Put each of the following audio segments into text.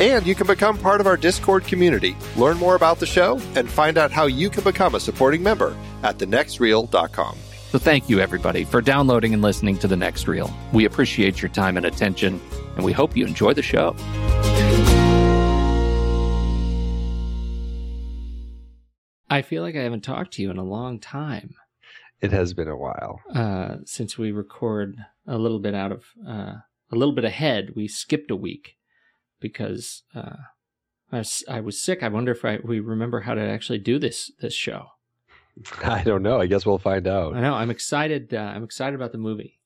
And you can become part of our Discord community, learn more about the show, and find out how you can become a supporting member at thenextreel.com. So thank you, everybody, for downloading and listening to The Next Reel. We appreciate your time and attention, and we hope you enjoy the show. I feel like I haven't talked to you in a long time. It has been a while. Uh, since we record a little bit out of, uh, a little bit ahead, we skipped a week because uh, I, was, I was sick. I wonder if I, we remember how to actually do this this show. I don't know. I guess we'll find out. I know. I'm excited. Uh, I'm excited about the movie.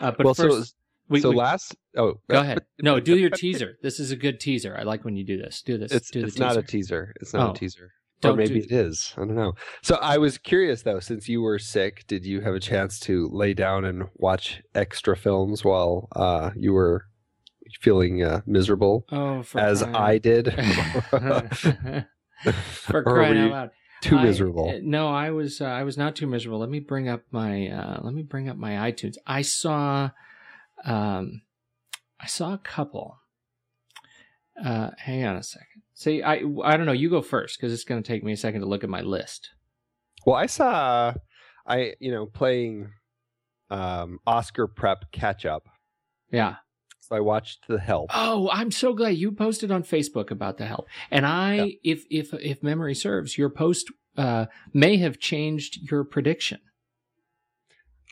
Uh, but well, first, so, we, so we, last. Oh, go ahead. No, do your teaser. This is a good teaser. I like when you do this. Do this. It's, do it's not a teaser. It's not oh, a teaser. Or maybe do... it is. I don't know. So I was curious though, since you were sick, did you have a chance to lay down and watch extra films while uh, you were feeling uh, miserable? Oh, as crying. I did. for crying out loud too miserable. I, no, I was uh, I was not too miserable. Let me bring up my uh, let me bring up my iTunes. I saw um I saw a couple. Uh hang on a second. See, I I don't know, you go first cuz it's going to take me a second to look at my list. Well, I saw I you know playing um Oscar prep catch up. Yeah. So I watched The Help. Oh, I'm so glad you posted on Facebook about The Help. And I, yeah. if if if memory serves, your post uh, may have changed your prediction.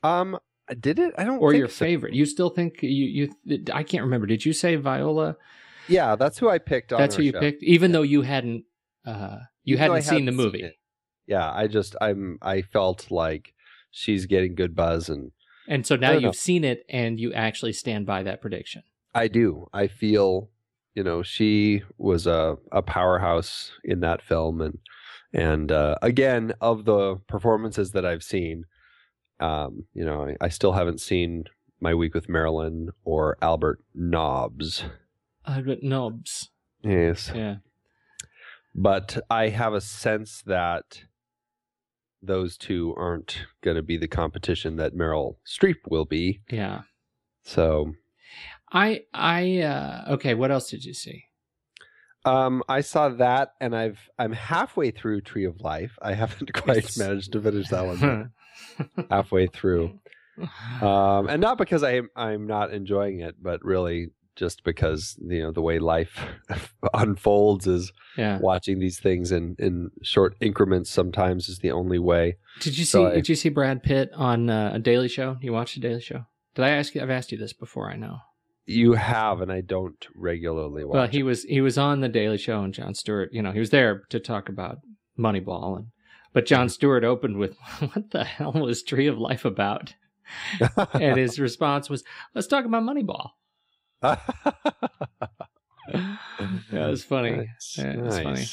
Um, did it? I don't. Or your so. favorite? You still think you you? I can't remember. Did you say Viola? Yeah, that's who I picked. that's who you show. picked, even yeah. though you hadn't uh, you hadn't, hadn't seen the movie. Seen yeah, I just I'm I felt like she's getting good buzz and and so now you've seen it and you actually stand by that prediction. I do. I feel, you know, she was a, a powerhouse in that film and and uh, again of the performances that I've seen, um, you know, I, I, still haven't seen My Week with Marilyn or Albert Nobbs. Albert Nobbs. Yes. Yeah. But I have a sense that those two aren't going to be the competition that Meryl Streep will be. Yeah. So I I uh okay, what else did you see? Um I saw that and I've I'm halfway through Tree of Life. I haven't quite managed to finish that one. halfway through. Um and not because I I'm not enjoying it, but really just because you know the way life unfolds is yeah. watching these things in in short increments sometimes is the only way. Did you see I, did you see Brad Pitt on uh, a Daily Show? You watched the Daily Show? Did I ask you I've asked you this before, I know. You have and I don't regularly watch. Well, he it. was he was on the Daily Show and Jon Stewart, you know, he was there to talk about Moneyball and but Jon Stewart opened with what the hell was Tree of Life about? and his response was, "Let's talk about Moneyball." Yeah, it was funny. Nice. Yeah, nice. funny.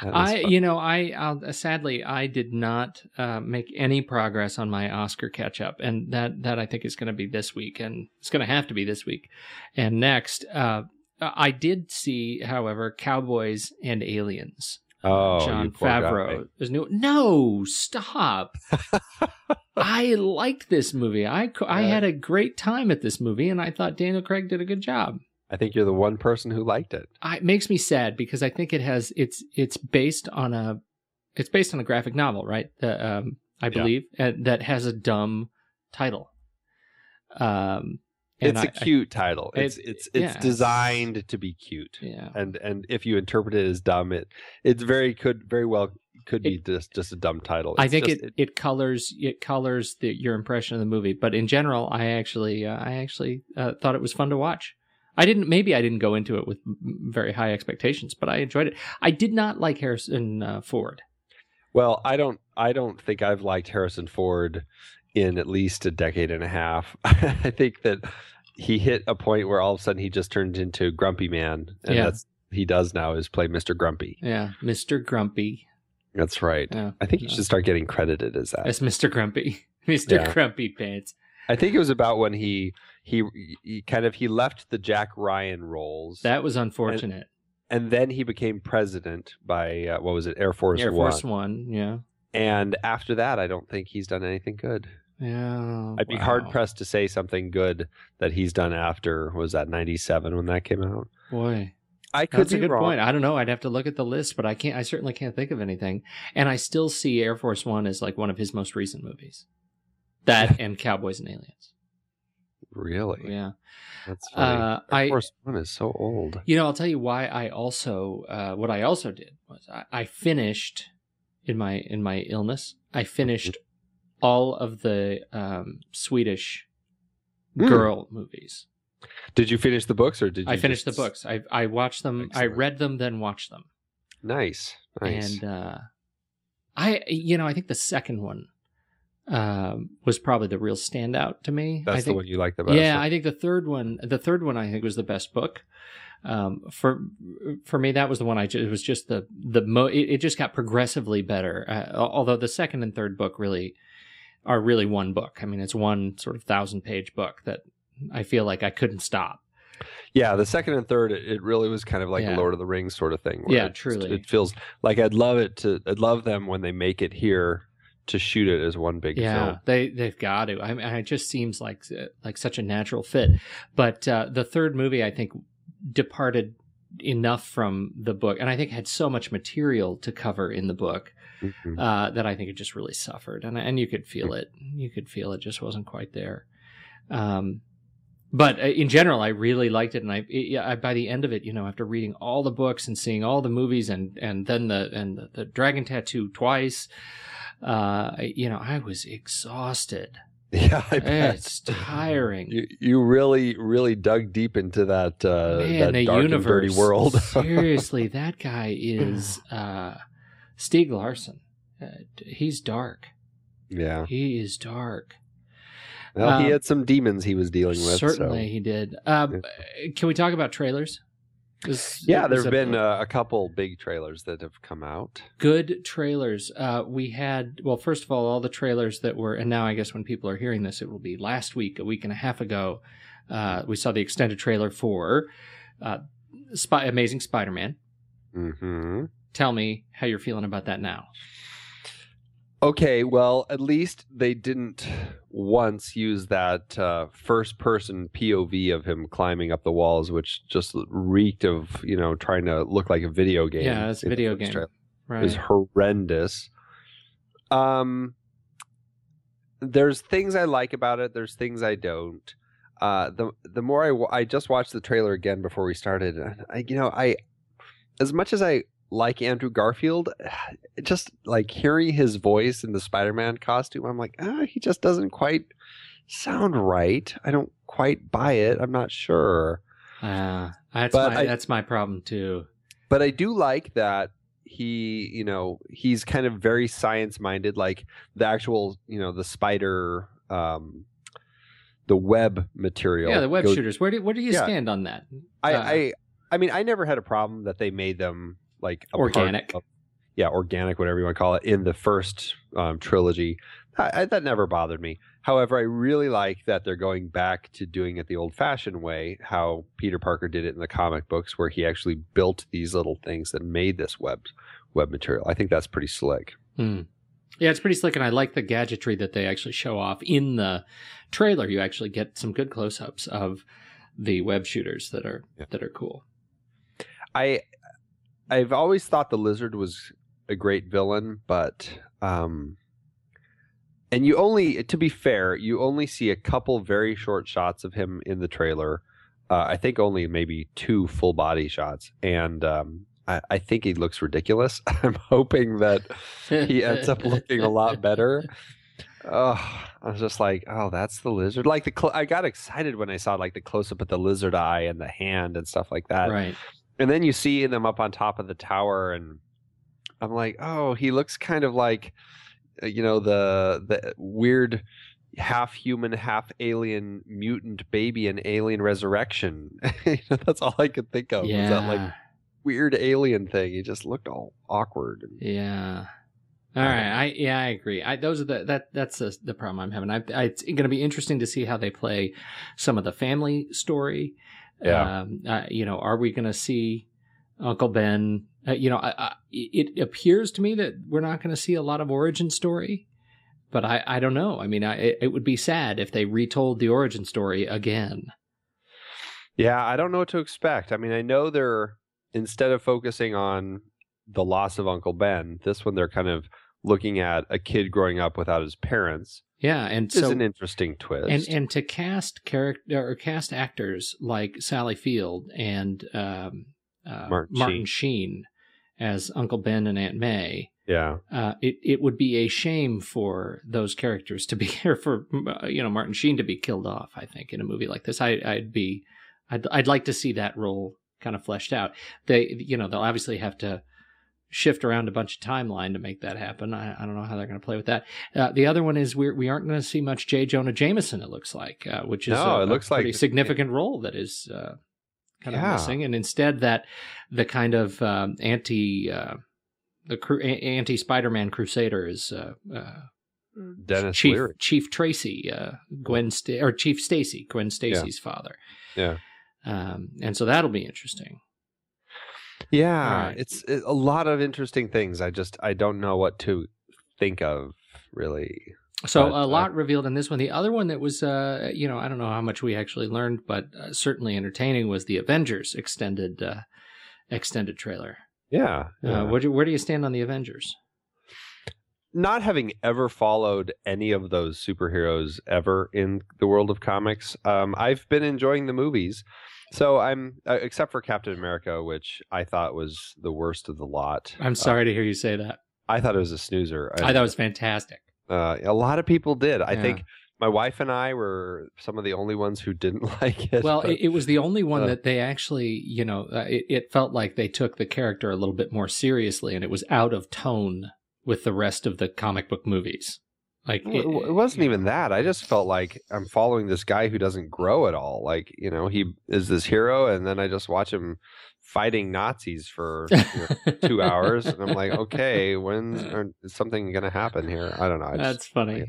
I, fun. you know, I I'll, sadly I did not uh, make any progress on my Oscar catch up, and that that I think is going to be this week, and it's going to have to be this week, and next. Uh, I did see, however, Cowboys and Aliens. Oh, Jon Favreau. There's no no stop. I liked this movie. I I had a great time at this movie, and I thought Daniel Craig did a good job. I think you're the one person who liked it. I, it makes me sad because I think it has it's it's based on a it's based on a graphic novel, right? um, I believe yeah. uh, that has a dumb title. Um, it's a cute I, title. It's it, it's it's yeah, designed to be cute. Yeah. And and if you interpret it as dumb, it it's very could very well could be just just a dumb title. It's I think just, it, it, it colors it colors the, your impression of the movie, but in general, I actually uh, I actually uh, thought it was fun to watch. I didn't maybe I didn't go into it with very high expectations, but I enjoyed it. I did not like Harrison uh, Ford. Well, I don't I don't think I've liked Harrison Ford in at least a decade and a half. I think that he hit a point where all of a sudden he just turned into Grumpy Man, and yeah. that's he does now is play Mr. Grumpy. Yeah, Mr. Grumpy. That's right. Yeah. I think he should start getting credited as that. As Mr. Grumpy. Mr. Yeah. Grumpy Pants. I think it was about when he, he he kind of he left the Jack Ryan roles. That was unfortunate. And, and then he became president by uh, what was it, Air Force One? Air One. Force One, yeah. And after that, I don't think he's done anything good. Yeah, I'd be wow. hard pressed to say something good that he's done after. Was that '97 when that came out? Boy, I could That's a good wrong. point. I don't know. I'd have to look at the list, but I can't. I certainly can't think of anything. And I still see Air Force One as like one of his most recent movies. That and Cowboys and Aliens. Really? Yeah. That's funny. Uh, Air Force One is so old. You know, I'll tell you why. I also uh, what I also did was I, I, finished in my in my illness. I finished mm-hmm. All of the um, Swedish mm. girl movies. Did you finish the books or did you I finished just... the books. I I watched them. Excellent. I read them, then watched them. Nice, nice. And uh, I, you know, I think the second one um, was probably the real standout to me. That's I think, the one you like the best. Yeah, I think the third one, the third one, I think was the best book. Um, for for me, that was the one I. Just, it was just the the mo. It, it just got progressively better. Uh, although the second and third book really are really one book. I mean, it's one sort of thousand page book that I feel like I couldn't stop. Yeah, the second and third, it really was kind of like yeah. a Lord of the Rings sort of thing. Yeah, it, truly. It feels like I'd love it to. I'd love them when they make it here to shoot it as one big yeah, film. they they've got to. I mean, it just seems like like such a natural fit. But uh, the third movie, I think, departed enough from the book, and I think had so much material to cover in the book mm-hmm. uh, that I think it just really suffered, and and you could feel it. You could feel it just wasn't quite there. Um, but uh, in general, I really liked it, and I, it, I, by the end of it, you know, after reading all the books and seeing all the movies, and and then the and the, the dragon tattoo twice, uh, you know, I was exhausted. Yeah, I bet. it's tiring. You, you really, really dug deep into that uh, Man, that dark universe, and dirty world. seriously, that guy is uh, Stieg Larsson. Uh, he's dark. Yeah, he is dark. Well, um, he had some demons he was dealing with. Certainly, so. he did. Um, yeah. Can we talk about trailers? This, yeah, there have been uh, a couple big trailers that have come out. Good trailers. Uh, we had, well, first of all, all the trailers that were, and now I guess when people are hearing this, it will be last week, a week and a half ago. Uh, we saw the extended trailer for uh, Spy- Amazing Spider Man. Mm-hmm. Tell me how you're feeling about that now. Okay, well, at least they didn't once use that uh, first person POV of him climbing up the walls, which just reeked of, you know, trying to look like a video game. Yeah, it's a video game. Right. It was horrendous. Um, there's things I like about it. There's things I don't. Uh, the the more I I just watched the trailer again before we started. I you know I as much as I like Andrew Garfield, just like hearing his voice in the Spider-Man costume, I'm like, ah, he just doesn't quite sound right. I don't quite buy it. I'm not sure. Uh, that's but my I, that's my problem too. But I do like that he, you know, he's kind of very science-minded. Like the actual, you know, the spider, um, the web material. Yeah, the web goes, shooters. Where do where do you yeah, stand on that? I, uh, I I mean, I never had a problem that they made them like organic. Of, yeah, organic, whatever you want to call it, in the first um, trilogy. I, I, that never bothered me. However, I really like that they're going back to doing it the old-fashioned way, how Peter Parker did it in the comic books, where he actually built these little things that made this web web material. I think that's pretty slick. Hmm. Yeah, it's pretty slick, and I like the gadgetry that they actually show off in the trailer. You actually get some good close-ups of the web shooters that are yeah. that are cool. I I've always thought the lizard was a great villain, but um, and you only to be fair, you only see a couple very short shots of him in the trailer. Uh, I think only maybe two full body shots, and um, I, think he looks ridiculous. I'm hoping that he ends up looking a lot better. Oh, I was just like, oh, that's the lizard. Like the, cl- I got excited when I saw like the close up at the lizard eye and the hand and stuff like that. Right and then you see them up on top of the tower and i'm like oh he looks kind of like uh, you know the the weird half human half alien mutant baby in alien resurrection that's all i could think of yeah. was that like weird alien thing he just looked all awkward yeah all right, I yeah, I agree. I those are the that that's the, the problem I'm having. I, I it's going to be interesting to see how they play some of the family story yeah. Um, uh, you know, are we going to see Uncle Ben? Uh, you know, I, I, it appears to me that we're not going to see a lot of origin story, but I, I don't know. I mean, I, it, it would be sad if they retold the origin story again. Yeah, I don't know what to expect. I mean, I know they're instead of focusing on the loss of Uncle Ben, this one they're kind of looking at a kid growing up without his parents yeah, and so an interesting twist. And and to cast character or cast actors like Sally Field and um, uh, Martin, Martin Sheen. Sheen. as Uncle Ben and Aunt May. Yeah, uh, it it would be a shame for those characters to be here for uh, you know Martin Sheen to be killed off. I think in a movie like this, I, I'd be I'd I'd like to see that role kind of fleshed out. They you know they'll obviously have to shift around a bunch of timeline to make that happen. I, I don't know how they're going to play with that. Uh, the other one is we're, we aren't going to see much J. Jonah Jameson. It looks like, uh, which is no, a, it looks a pretty like significant it, role that is uh, kind yeah. of missing, and instead that the kind of um, anti uh, the cru- anti Spider Man Crusader is. Uh, uh, Denis Chief Leary. Chief Tracy, Gwen St- or Chief Stacy, Gwen Stacy's yeah. father. Yeah, um, and so that'll be interesting. Yeah, right. it's it, a lot of interesting things. I just I don't know what to think of really. So but, a lot uh, revealed in this one. The other one that was, uh, you know, I don't know how much we actually learned, but uh, certainly entertaining was the Avengers extended uh, extended trailer. Yeah. Uh, yeah. where, do, where do you stand on the Avengers? Not having ever followed any of those superheroes ever in the world of comics, um, I've been enjoying the movies. So I'm uh, except for Captain America, which I thought was the worst of the lot. I'm sorry uh, to hear you say that. I thought it was a snoozer. I, I thought it was fantastic. Uh, a lot of people did. I yeah. think my wife and I were some of the only ones who didn't like it. Well, but, it, it, was the only one uh, that they actually, you know, uh, it, it felt like they took the character a little bit more seriously, and it was out of tone with the rest of the comic book movies. Like it, it, wasn't even that. I just felt like I'm following this guy who doesn't grow at all. Like you know, he is this hero, and then I just watch him fighting Nazis for you know, two hours, and I'm like, okay, when's something going to happen here? I don't know. That's funny.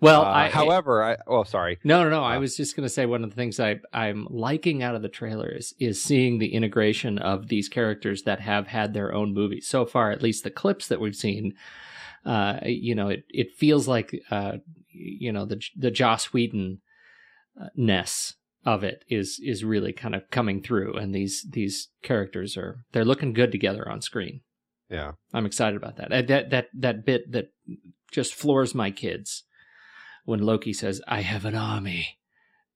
Well, uh, I, however, I oh sorry. No, no, no. Uh, I was just going to say one of the things I I'm liking out of the trailer is is seeing the integration of these characters that have had their own movies so far. At least the clips that we've seen uh, you know, it it feels like uh, you know the the Joss Whedon ness of it is is really kind of coming through, and these these characters are they're looking good together on screen. Yeah, I'm excited about that. That that that bit that just floors my kids when Loki says, "I have an army,"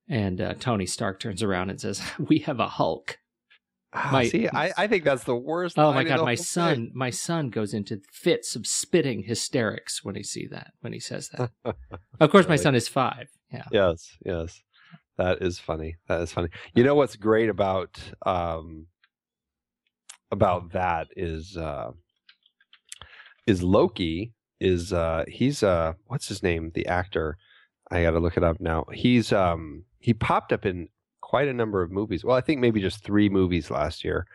and uh, Tony Stark turns around and says, "We have a Hulk." Ah, my, See, I, I think that's the worst. Oh my god, my son, thing. my son goes into fits of spitting hysterics when he see that when he says that. of course, my son is five. Yeah. Yes, yes, that is funny. That is funny. You know what's great about um about that is uh is Loki is uh he's uh what's his name the actor I got to look it up now. He's um he popped up in quite a number of movies. Well, I think maybe just three movies last year.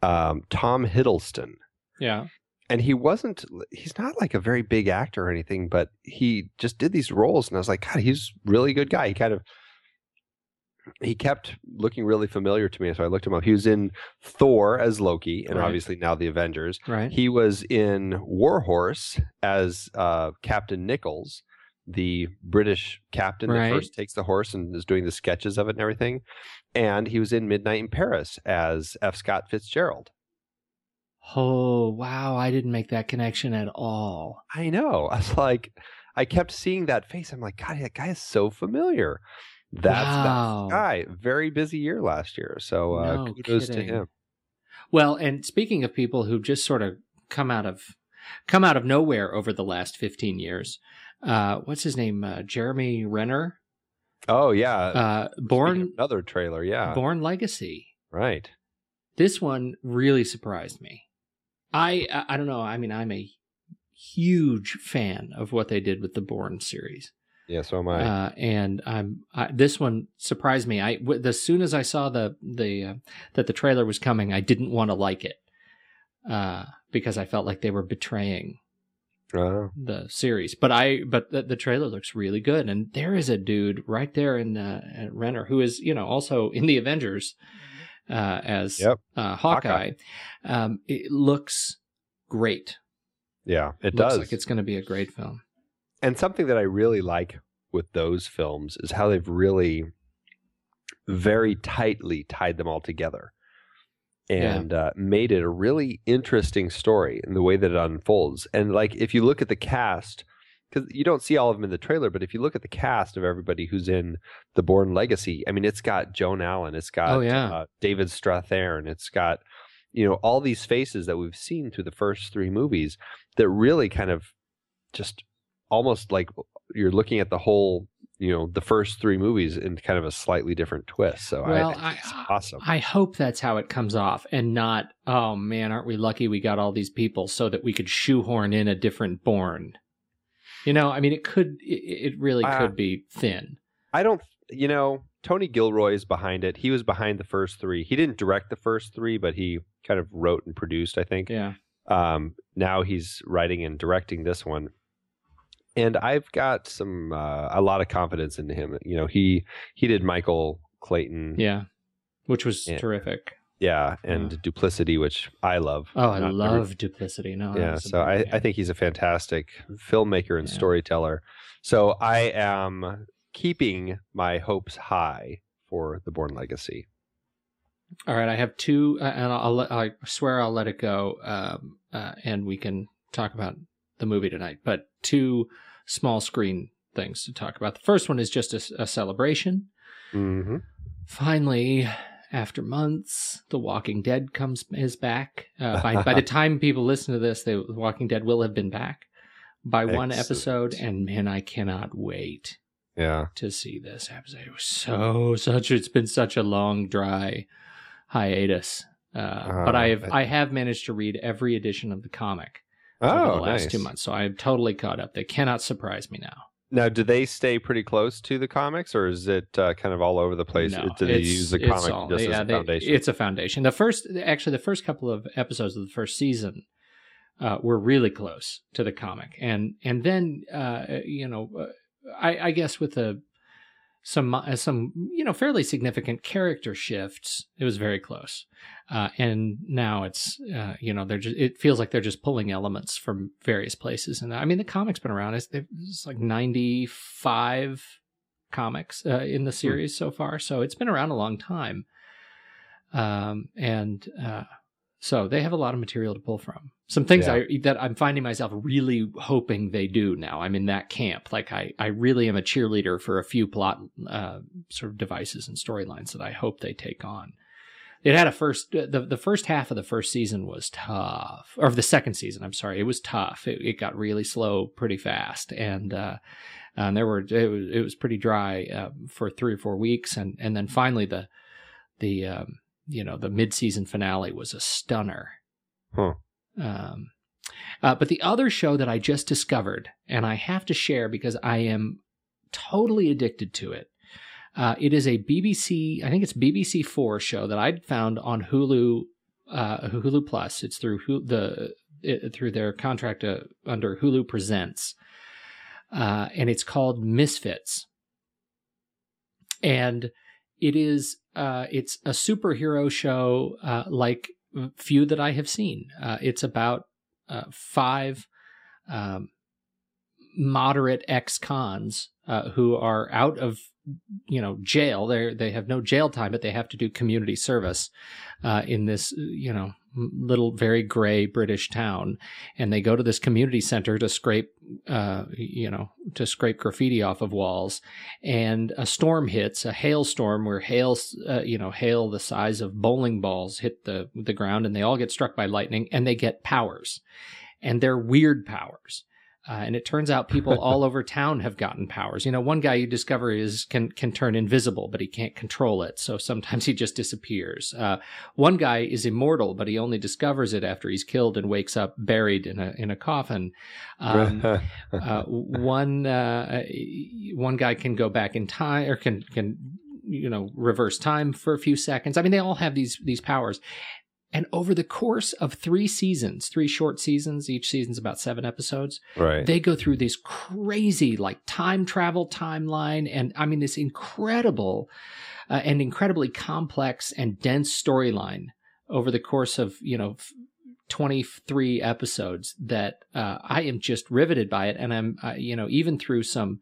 Um, Tom Hiddleston. Yeah. And he wasn't, he's not like a very big actor or anything, but he just did these roles. And I was like, God, he's really good guy. He kind of, he kept looking really familiar to me. So I looked him up. He was in Thor as Loki, and right. obviously now the Avengers. Right. He was in Warhorse as uh, Captain Nichols the British captain right. that first takes the horse and is doing the sketches of it and everything. And he was in Midnight in Paris as F. Scott Fitzgerald. Oh, wow. I didn't make that connection at all. I know. I was like, I kept seeing that face. I'm like, God, that guy is so familiar. That's wow. that guy. Very busy year last year. So uh, no kudos kidding. to him. Well, and speaking of people who just sort of come out of come out of nowhere over the last 15 years, uh, what's his name? Uh, Jeremy Renner. Oh yeah, uh, Bourne another trailer. Yeah, Bourne Legacy. Right. This one really surprised me. I I don't know. I mean, I'm a huge fan of what they did with the Bourne series. Yeah, so am I. Uh, and I'm I, this one surprised me. I w- as soon as I saw the the uh, that the trailer was coming, I didn't want to like it uh, because I felt like they were betraying uh-huh. the series. But I but the, the, trailer looks really good, and there is a dude right there in uh, Renner who is you know also in the Avengers uh, as yep. uh, Hawkeye. Hawkeye. Um, it looks great. Yeah, it, it does. like it's going to be a great film. And something that I really like with those films is how they've really very tightly tied them all together and yeah. uh, made it a really interesting story in the way that it unfolds. And like, if you look at the cast, because you don't see all of them in the trailer, but if you look at the cast of everybody who's in the Bourne Legacy, I mean, it's got Joan Allen, it's got oh, yeah. uh, David Strathairn, it's got you know all these faces that we've seen through the first three movies that really kind of just almost like you're looking at the whole you know the first three movies in kind of a slightly different twist. So well, I, I awesome. I hope that's how it comes off, and not oh man, aren't we lucky we got all these people so that we could shoehorn in a different Bourne. You know, I mean, it could, it, it really uh, could be thin. I don't, you know, Tony Gilroy is behind it. He was behind the first three. He didn't direct the first three, but he kind of wrote and produced, I think. Yeah. Um, now he's writing and directing this one and I've got some uh, a lot of confidence in him. You know, he he did Michael Clayton, yeah, which was and, terrific. Yeah, and yeah. Duplicity, which I love. Oh, I Not love every... Duplicity. No, yeah. So I, I think he's a fantastic filmmaker and yeah. storyteller. So I am keeping my hopes high for the Bourne Legacy. All right, I have two, uh, and I'll, I'll, I swear I'll let it go, um, uh, and we can talk about the movie tonight. But two small screen things to talk about. The first one is just a, a celebration. Mm-hmm. Finally, after months, The Walking Dead comes is back. Uh, by, by the time people listen to this, The Walking Dead will have been back by Excellent. one episode, and man, I cannot wait. Yeah, to see this episode. It was so such. It's been such a long, dry hiatus. Uh, uh, but I have I have managed to read every edition of the comic oh, the last nice. two months. So I'm totally caught up. They cannot surprise me now. Now, do they stay pretty close to the comics, or is it uh, kind of all over the place? No, do they use the comic all, just yeah, as a foundation? it's a foundation. The first, actually, the first couple of episodes of the first season uh, were really close to the comic, and and then uh, you know, uh, I, I, guess with the some uh, some you know fairly significant character shifts, it was very close. Uh, and now it's uh, you know they're just it feels like they're just pulling elements from various places. And I mean the comic's been around. It's, it's like ninety five comics uh, in the hmm. series so far, so it's been around a long time. Um, and uh, so they have a lot of material to pull from. Some things yeah. I that I'm finding myself really hoping they do now. I'm in that camp. Like I, I really am a cheerleader for a few plot uh, sort of devices and storylines that I hope they take on. It had a first the the first half of the first season was tough, or the second season. I'm sorry, it was tough. It, it got really slow pretty fast, and uh, and there were it was it was pretty dry uh, for three or four weeks, and and then finally the the um, you know, the mid-season finale was a stunner. Huh. Um, uh, but the other show that I just discovered, and I have to share because I am totally addicted to it. Uh, it is a BBC, I think it's BBC Four show that I'd found on Hulu, uh, Hulu Plus. It's through Hulu, the it, through their contract uh, under Hulu Presents, uh, and it's called Misfits. And it is uh, it's a superhero show like few that I have seen. Uh, it's about uh, five um, moderate ex-cons uh, who are out of you know jail. They they have no jail time, but they have to do community service uh, in this you know little very gray British town, and they go to this community center to scrape, uh, you know, to scrape graffiti off of walls, and a storm hits, a hailstorm where hail, uh, you know, hail the size of bowling balls hit the the ground, and they all get struck by lightning, and they get powers, and they're weird powers. Uh, and it turns out people all over town have gotten powers. You know, one guy you discover is can can turn invisible, but he can't control it. So sometimes he just disappears. Uh, one guy is immortal, but he only discovers it after he's killed and wakes up buried in a in a coffin. Um, uh, one uh, one guy can go back in time or can can you know reverse time for a few seconds. I mean, they all have these these powers, and over the course of three seasons, three short seasons, each season's about seven episodes, right. they go through this crazy, like time travel timeline. And I mean, this incredible uh, and incredibly complex and dense storyline over the course of, you know, 23 episodes that uh, I am just riveted by it. And I'm, uh, you know, even through some,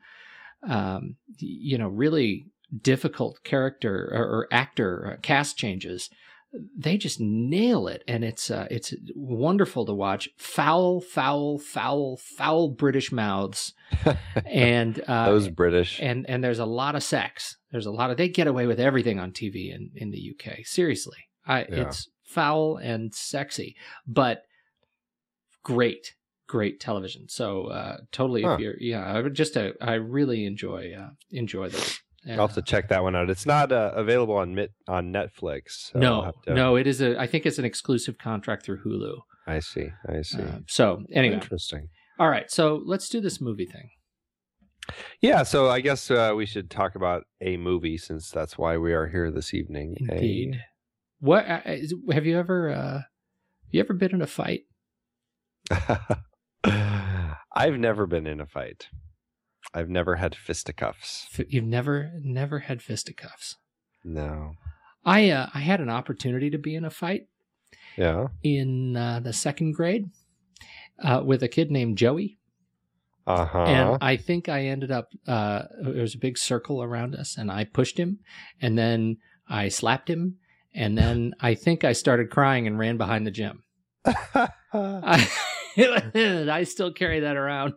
um, you know, really difficult character or, or actor uh, cast changes they just nail it, and it's uh, it's wonderful to watch. Foul, foul, foul, foul British mouths, and uh, those British, and and there's a lot of sex. There's a lot of they get away with everything on TV in in the UK. Seriously, I yeah. it's foul and sexy, but great, great television. So uh, totally, huh. if you're yeah, I would just uh, I really enjoy uh, enjoy this. I'll have to check that one out. It's not uh, available on mit- on Netflix. So no, to... no, it is a. I think it's an exclusive contract through Hulu. I see. I see. Uh, so anyway, interesting. All right, so let's do this movie thing. Yeah, so I guess uh, we should talk about a movie since that's why we are here this evening. Indeed. A... What uh, have you ever? Uh, you ever been in a fight? I've never been in a fight. I've never had fisticuffs. You've never never had fisticuffs. No. I uh, I had an opportunity to be in a fight. Yeah. In uh, the second grade, uh, with a kid named Joey. Uh huh. And I think I ended up. Uh, there was a big circle around us, and I pushed him, and then I slapped him, and then I think I started crying and ran behind the gym. I, I still carry that around.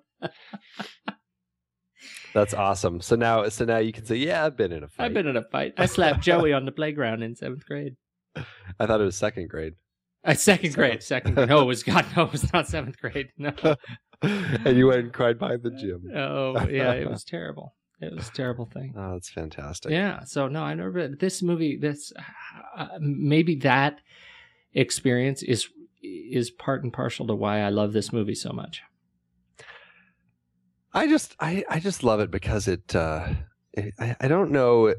That's awesome. So now, so now you can say, "Yeah, I've been in a fight. I've been in a fight. I slapped Joey on the playground in seventh grade." I thought it was second grade. Uh, second grade. Second. Grade. No, it was God. No, it was not seventh grade. No. and you went and cried behind the gym. Oh yeah, it was terrible. It was a terrible thing. Oh, that's fantastic. Yeah. So no, I never. This movie, this uh, maybe that experience is is part and partial to why I love this movie so much. I just I, I just love it because it uh I, I don't know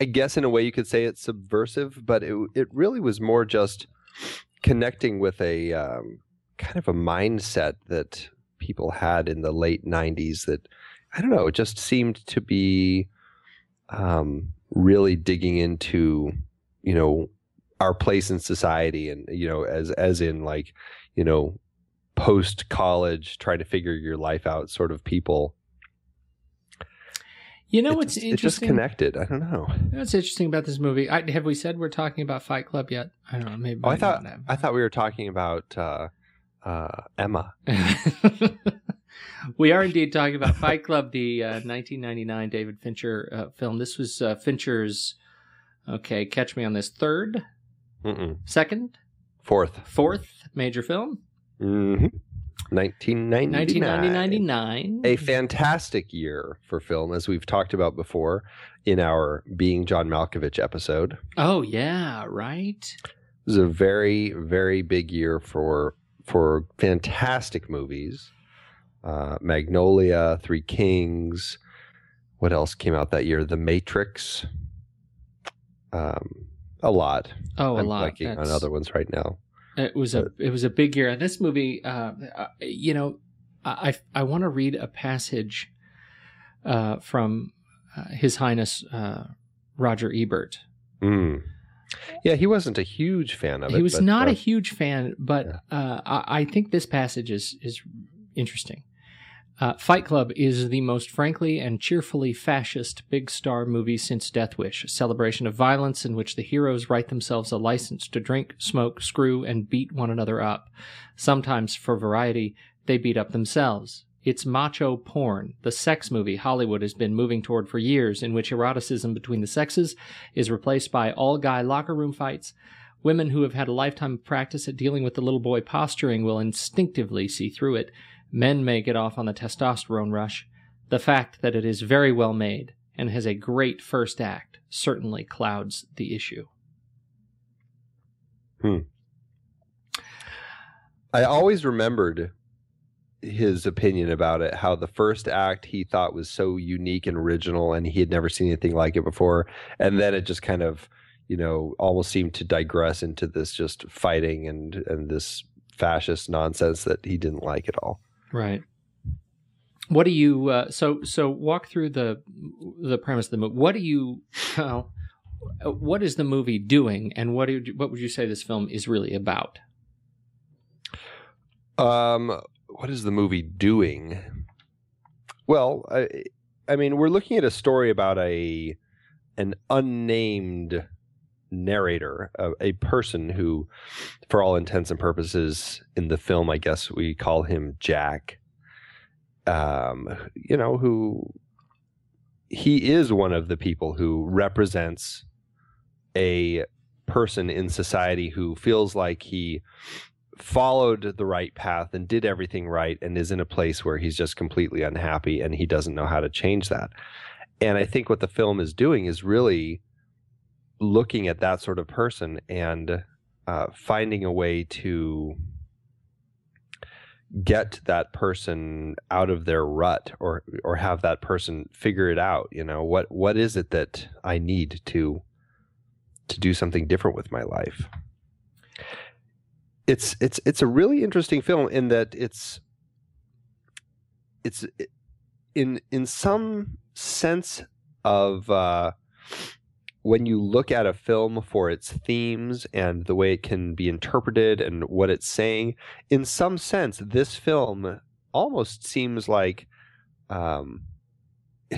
I guess in a way you could say it's subversive, but it it really was more just connecting with a um, kind of a mindset that people had in the late 90s that I don't know, it just seemed to be um, really digging into, you know, our place in society and you know as as in like, you know, post college try to figure your life out sort of people. You know what's interesting? It's just connected. I don't know. What's interesting about this movie? I, have we said we're talking about Fight Club yet? I don't know. Maybe. Oh, I thought I thought we were talking about uh, uh, Emma. we are indeed talking about Fight Club, the uh, 1999 David Fincher uh, film. This was uh, Fincher's. Okay, catch me on this. Third, Mm-mm. second, fourth, fourth major film. Mm-hmm. 1999. 1999. A fantastic year for film, as we've talked about before in our Being John Malkovich episode. Oh, yeah, right. It was a very, very big year for for fantastic movies. Uh, Magnolia, Three Kings. What else came out that year? The Matrix. Um, a lot. Oh, a I'm lot. Blanking on other ones right now. It was a it was a big year. And this movie, uh, uh you know, I I want to read a passage uh, from uh, His Highness uh, Roger Ebert. Mm. Yeah, he wasn't a huge fan of it. He was but, not uh, a huge fan, but yeah. I, I, think this passage is is interesting. Uh, Fight Club is the most frankly and cheerfully fascist big star movie since Death Wish, a celebration of violence in which the heroes write themselves a license to drink, smoke, screw, and beat one another up. Sometimes, for variety, they beat up themselves. It's macho porn, the sex movie Hollywood has been moving toward for years, in which eroticism between the sexes is replaced by all guy locker room fights. Women who have had a lifetime of practice at dealing with the little boy posturing will instinctively see through it Men may get off on the testosterone rush. The fact that it is very well made and has a great first act certainly clouds the issue. Hmm. I always remembered his opinion about it how the first act he thought was so unique and original and he had never seen anything like it before and then it just kind of you know almost seemed to digress into this just fighting and and this fascist nonsense that he didn't like at all Right. What do you uh, so so walk through the the premise of the movie? What do you uh, what is the movie doing, and what do you, what would you say this film is really about? Um, what is the movie doing? Well, I, I mean, we're looking at a story about a an unnamed narrator, a, a, person who, for all intents and purposes, in the film, I guess we call him Jack. Um, you know, who he is one of the people who represents a person in society who feels like he followed the right path and did everything right and is in a place where he's just completely unhappy and he doesn't know how to change that. And I think what the film is doing is really looking at that sort of person and uh, finding a way to get that person out of their rut or or have that person figure it out you know? What what is it that i need to to do something different with my life? It's it's it's a really interesting film in that it's it's in in some sense of uh when you look at a film for its themes and the way it can be interpreted and what it's saying, in some sense, this film almost seems like, um,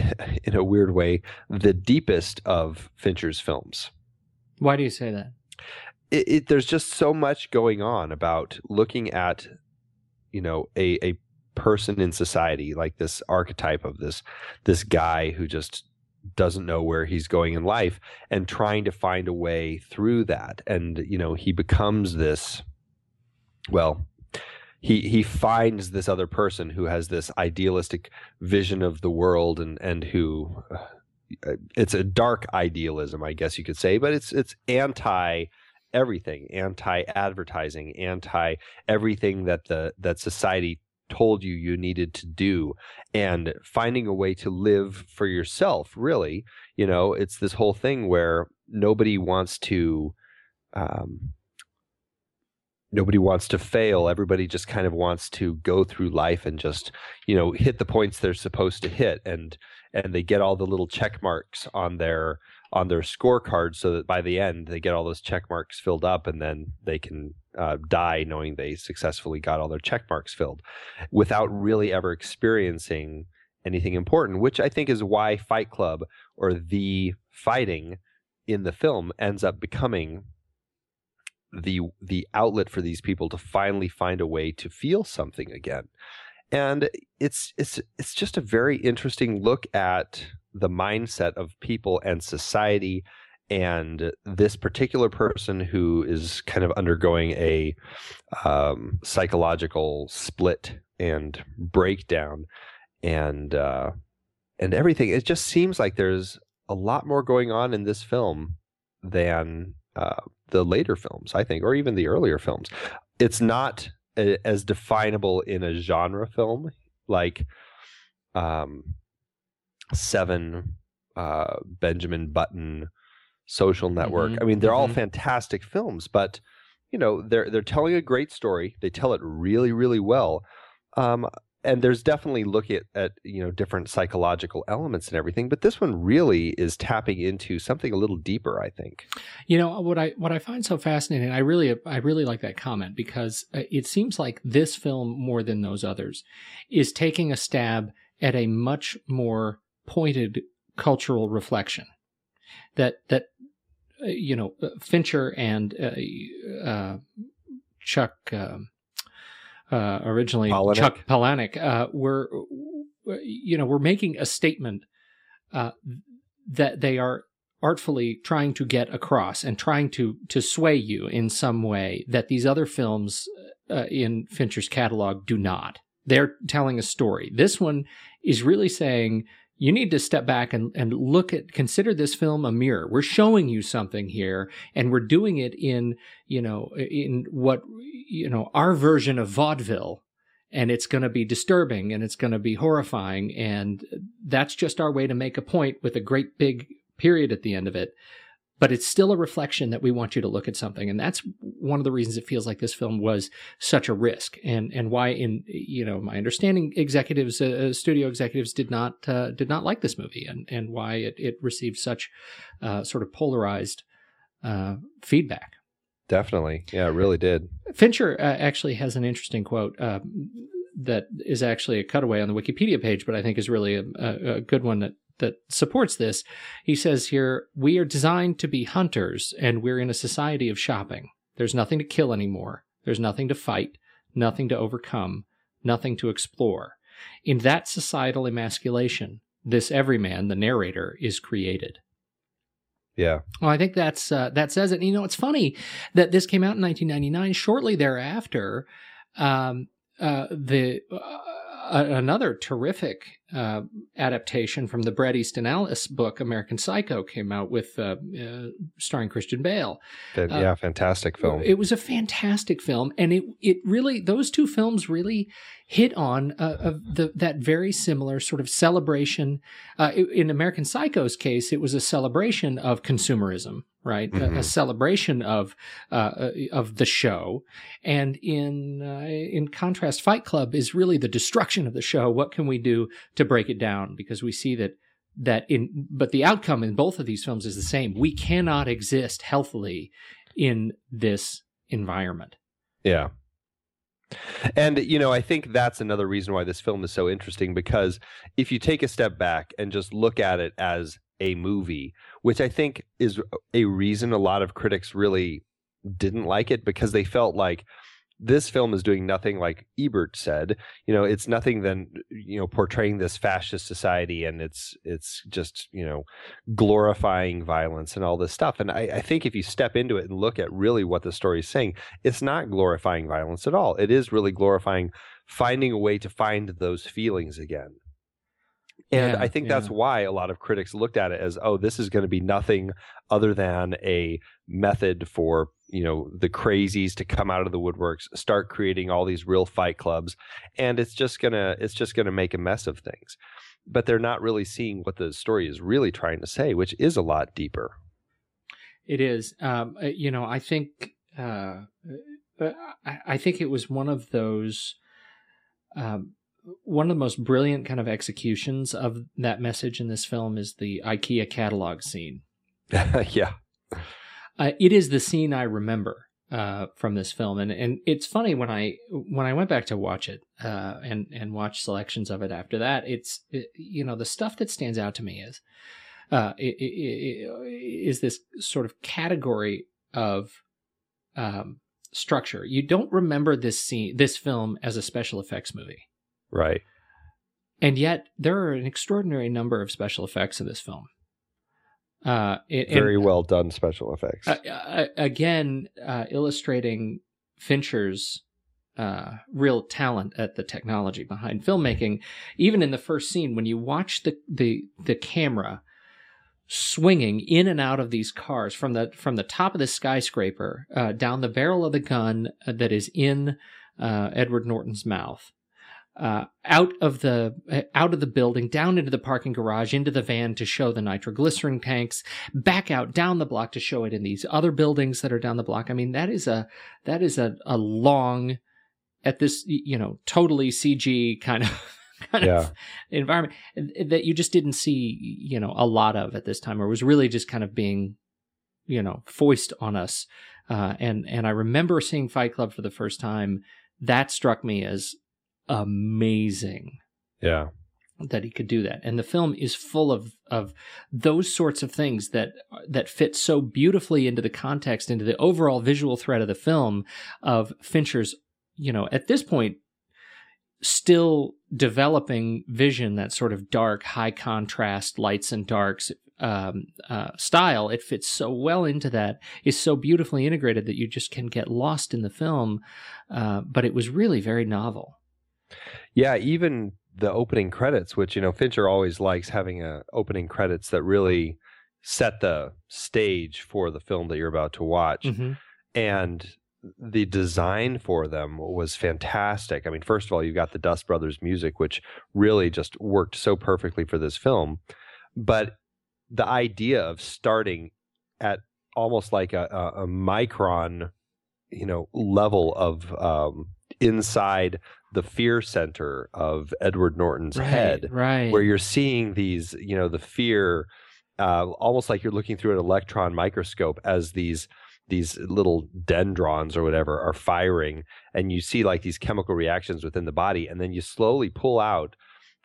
in a weird way, the deepest of Fincher's films. Why do you say that? It, it, there's just so much going on about looking at, you know, a, a person in society like this archetype of this this guy who just doesn't know where he's going in life and trying to find a way through that. And you know he becomes this well he he finds this other person who has this idealistic vision of the world and and who uh, it's a dark idealism i guess you could say but it's it's anti everything, anti advertising, anti everything that the that society told you you needed to do and finding a way to live for yourself really you know it's this whole thing where nobody wants to um, nobody wants to fail. Everybody just kind of wants to go through life and just you know hit the points they're supposed to hit and and they get all the little check marks on their on their scorecard so that by the end they get all those check marks filled up and then they can uh, die knowing they successfully got all their check marks filled without really ever experiencing anything important which i think is why fight club or the fighting in the film ends up becoming the the outlet for these people to finally find a way to feel something again. And it's it's it's just a very interesting look at the mindset of people and society and this particular person who is kind of undergoing a um, psychological split and breakdown and uh, and everything it just seems like there's a lot more going on in this film than uh, the later films, I think, or even the earlier films. It's not a, as definable in a genre film like um, Seven, uh, Benjamin Button, Social Network. Mm-hmm. I mean, they're mm-hmm. all fantastic films, but you know, they're they're telling a great story. They tell it really, really well. Um, and there's definitely looking at, at you know different psychological elements and everything but this one really is tapping into something a little deeper i think you know what i what i find so fascinating i really i really like that comment because uh, it seems like this film more than those others is taking a stab at a much more pointed cultural reflection that that you know uh, fincher and uh, uh, chuck um, uh, originally Palahniuk. Chuck Palahniuk, uh, were you know we're making a statement uh, that they are artfully trying to get across and trying to to sway you in some way that these other films uh, in Fincher's catalog do not. They're telling a story. This one is really saying you need to step back and, and look at consider this film a mirror. We're showing you something here and we're doing it in you know in what you know our version of vaudeville. And it's going to be disturbing and it's going to be horrifying and that's just our way to make a point with a great big period at the end of it but it's still a reflection that we want you to look at something. And that's one of the reasons it feels like this film was such a risk and and why in you know my understanding executives uh, uh, studio executives did not uh, did not like this movie and and why it, it received such uh, sort of polarized uh, feedback. Definitely. Yeah it really did. Fincher uh, actually has an interesting quote that is actually a cutaway on the wikipedia page but i think is really a, a good one that that supports this. He says here, we are designed to be hunters and we're in a society of shopping. There's nothing to kill anymore. There's nothing to fight, nothing to overcome, nothing to explore. In that societal emasculation, this everyman, the narrator, is created. Yeah. Well, I think that's uh, that says it. You know, it's funny that this came out in 1999. Shortly thereafter, um, uh, the uh, another terrific uh, adaptation from the Bret Easton Ellis book, American Psycho, came out with uh, uh, starring Christian Bale. yeah, fantastic film. It was a fantastic film, and it it really those two films really hit on uh, the, that very similar sort of celebration. Uh, in American Psycho's case, it was a celebration of consumerism, right? Mm-hmm. A, a, mm-hmm. celebration of uh, uh, of the show, and in uh, in contrast, Fight Club is really the destruction of the show. What can we do to break it down? Because we see that that in but the outcome in both of these films is the same. We cannot exist healthily in this environment. Yeah. And, you know, I think that's another reason why this film is so interesting because if you take a step back and just look at it as a movie, which I think is a reason a lot of critics really didn't like it because they felt like, this film is doing nothing like Ebert said. You know, it's nothing than you know portraying this fascist society, and it's it's just you know glorifying violence and all this stuff. And I, I think if you step into it and look at really what the story is saying, it's not glorifying violence at all. It is really glorifying finding a way to find those feelings again. And yeah, I think yeah. that's why a lot of critics looked at it as, oh, this is going to be nothing other than a method for you know the crazies to come out of the woodworks, start creating all these real fight clubs, and it's just gonna it's just gonna make a mess of things. But they're not really seeing what the story is really trying to say, which is a lot deeper. It is. Um, uh, you know, I think uh, uh I think it was one of those. Um, one of the most brilliant kind of executions of that message in this film is the IKEA catalog scene. yeah. Uh, it is the scene I remember uh, from this film, and and it's funny when I when I went back to watch it uh, and and watch selections of it after that. It's it, you know the stuff that stands out to me is uh, it, it, is this sort of category of um, structure. You don't remember this scene, this film as a special effects movie. Right. And yet, there are an extraordinary number of special effects in this film. Uh, it, Very and, well done special effects. Uh, uh, again, uh, illustrating Fincher's uh, real talent at the technology behind filmmaking. Even in the first scene, when you watch the the the camera swinging in and out of these cars from the from the top of the skyscraper uh, down the barrel of the gun that is in Edward Norton's mouth uh, out of the uh, out of the building, down into the parking garage, into the van to show the nitroglycerin tanks, back out down the block to show it in these other buildings that are down the block. I mean, that is a that is a, a long at this you know totally CG kind of kind yeah. of environment that you just didn't see you know a lot of at this time, or was really just kind of being you know foist on us. Uh, and and I remember seeing Fight Club for the first time. That struck me as amazing. Yeah. That he could do that. And the film is full of of those sorts of things that that fit so beautifully into the context, into the overall visual thread of the film of Fincher's, you know, at this point, still developing vision, that sort of dark, high contrast lights and darks um, uh, style. It fits so well into that, is so beautifully integrated that you just can get lost in the film. Uh, but it was really very novel. Yeah, even the opening credits, which you know Fincher always likes having a opening credits that really set the stage for the film that you're about to watch. Mm-hmm. And the design for them was fantastic. I mean, first of all, you got the Dust Brothers music, which really just worked so perfectly for this film. But the idea of starting at almost like a, a, a micron, you know, level of um, inside the fear center of Edward Norton's right, head, right? Where you're seeing these, you know, the fear, uh, almost like you're looking through an electron microscope as these these little dendrons or whatever are firing, and you see like these chemical reactions within the body, and then you slowly pull out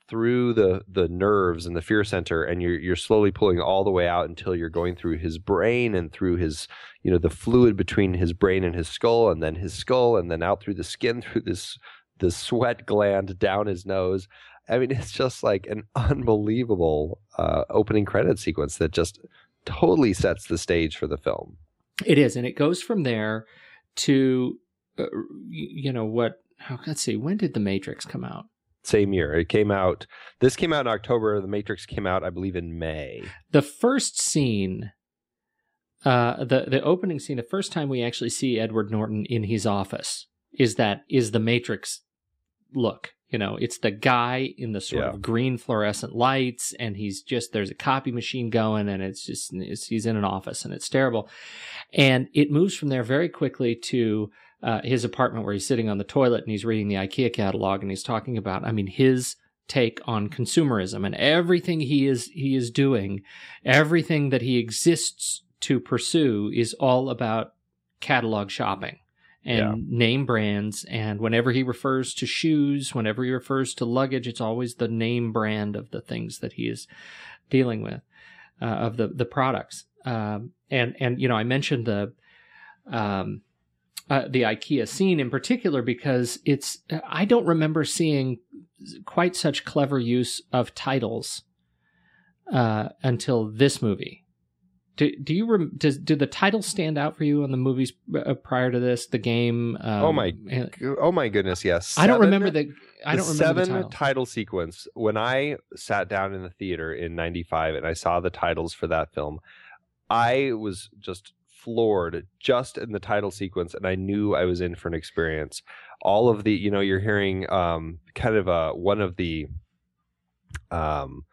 through the the nerves and the fear center and you're you're slowly pulling all the way out until you're going through his brain and through his you know the fluid between his brain and his skull and then his skull and then out through the skin through this the sweat gland down his nose. I mean, it's just like an unbelievable uh, opening credit sequence that just totally sets the stage for the film. It is, and it goes from there to uh, you know what? How, Let's see. When did The Matrix come out? Same year. It came out. This came out in October. The Matrix came out, I believe, in May. The first scene uh, the the opening scene, the first time we actually see Edward Norton in his office, is that is the Matrix look. You know, it's the guy in the sort yeah. of green fluorescent lights, and he's just there's a copy machine going, and it's just it's, he's in an office, and it's terrible. And it moves from there very quickly to uh, his apartment where he's sitting on the toilet and he's reading the IKEA catalog, and he's talking about, I mean, his take on consumerism and everything he is he is doing, everything that he exists to pursue is all about catalog shopping and yeah. name brands. And whenever he refers to shoes, whenever he refers to luggage, it's always the name brand of the things that he is dealing with, uh, of the the products. Um, and and you know, I mentioned the um, uh, the IKEA scene in particular because it's I don't remember seeing quite such clever use of titles uh, until this movie. Do, do you rem- does do the titles stand out for you on the movies uh, prior to this? The game. Um, oh my! Oh my goodness! Yes. Seven, I don't remember the. I don't remember seven the title. title sequence. When I sat down in the theater in '95 and I saw the titles for that film, I was just floored just in the title sequence, and I knew I was in for an experience. All of the, you know, you're hearing um, kind of a one of the um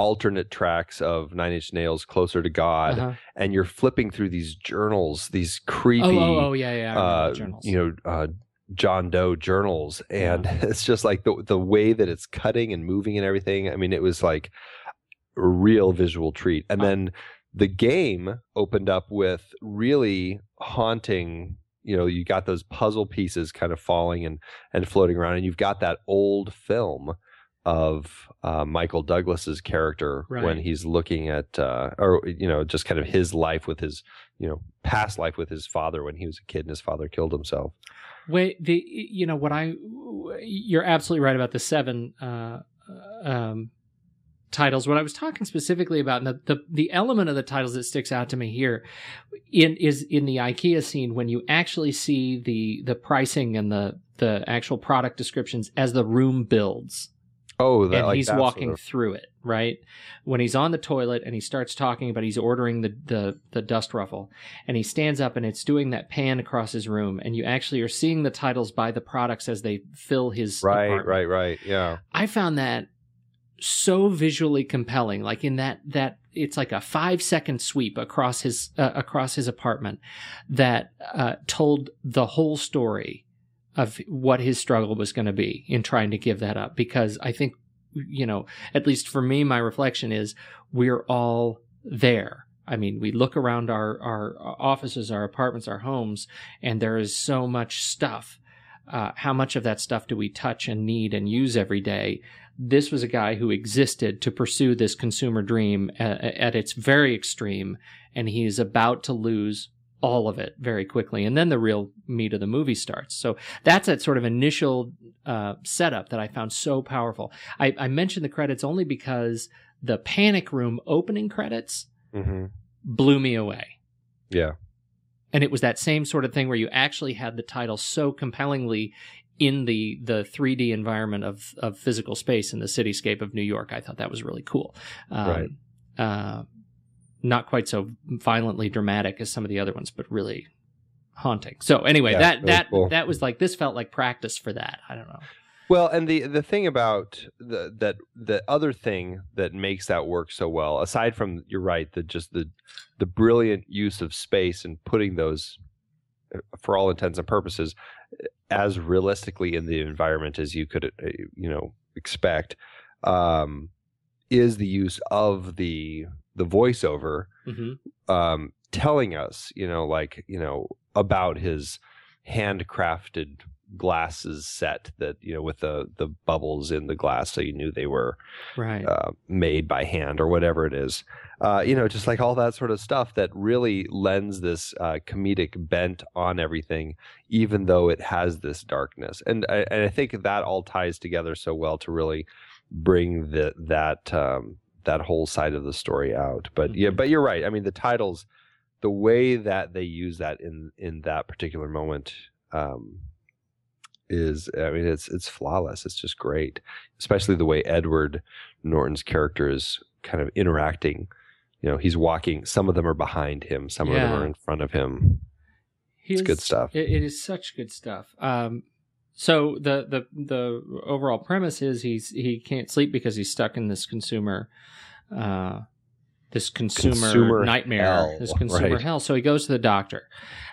alternate tracks of Nine Inch Nails, "Closer to God," uh-huh. and you're flipping through these journals, these creepy, oh, oh, oh yeah, yeah, uh, journals. you know, uh, John Doe journals, and yeah. it's just like the the way that it's cutting and moving and everything. I mean, it was like a real visual treat. And then the game opened up with really haunting. You know, you got those puzzle pieces kind of falling and and floating around, and you've got that old film of uh, Michael Douglas's character right. when he's looking at, uh, or you know, just kind of his life with his, you know, past life with his father when he was a kid and his father killed himself. Wait, the you know what I, you're absolutely right about the seven uh, um, titles. What I was talking specifically about, and the, the the element of the titles that sticks out to me here, in is in the IKEA scene when you actually see the the pricing and the the actual product descriptions as the room builds Oh, that, and like he's walking sort of... through it, right? When he's on the toilet and he starts talking about he's ordering the, the the dust ruffle, and he stands up and it's doing that pan across his room, and you actually are seeing the titles by the products as they fill his right, apartment. right, right. Yeah, I found that so visually compelling. Like in that that it's like a five second sweep across his uh, across his apartment that uh, told the whole story of what his struggle was going to be in trying to give that up because I think you know at least for me my reflection is we're all there I mean, we look around our, our offices, our apartments, our homes, and there is so much stuff. Uh, how much of that stuff do we touch and need and use every day? This was a guy who existed to pursue this consumer dream at, at its very extreme, and he is about to lose all of it very quickly. And then the real meat of the movie starts. So that's that sort of initial uh, setup that I found so powerful. I, I, mentioned the credits only because the Panic Room opening credits mm-hmm. blew me away. Yeah. And it was that same sort of thing where you actually had the title so compellingly in the the 3D environment of of physical space in the cityscape of New York. I thought that was really cool. Um, right. Uh, not quite so violently dramatic as some of the other ones, but really haunting. So anyway, yeah, that that cool. that was like this felt like practice for that. I don't know. Well, and the the thing about the that the other thing that makes that work so well, aside from you're right, the just the the brilliant use of space and putting those for all intents and purposes as realistically in the environment as you could uh, you know expect um, is the use of the the voiceover mm-hmm. um, telling us, you know, like you know about his handcrafted glasses set that you know with the the bubbles in the glass so you knew they were right. uh, made by hand or whatever it is. Uh, you know just like all that sort of stuff that really lends this uh, comedic bent on everything even though it has this darkness. And I, and I think that all ties together so well to really bring the, that um, that whole side of the story out. But yeah, mm-hmm. but you're right. I mean, the titles, the way that they use that in in that particular moment, um, is I mean, it's it's flawless. It's just great, especially the way Edward Norton's character is kind of interacting. You know, he's walking. Some of them are behind him. Some yeah. of them are in front of him. It's good stuff. It, it is such good stuff. Um, so the the the overall premise is he's he can't sleep because he's stuck in this consumer uh this consumer, consumer nightmare, hell, this consumer right. hell. So he goes to the doctor,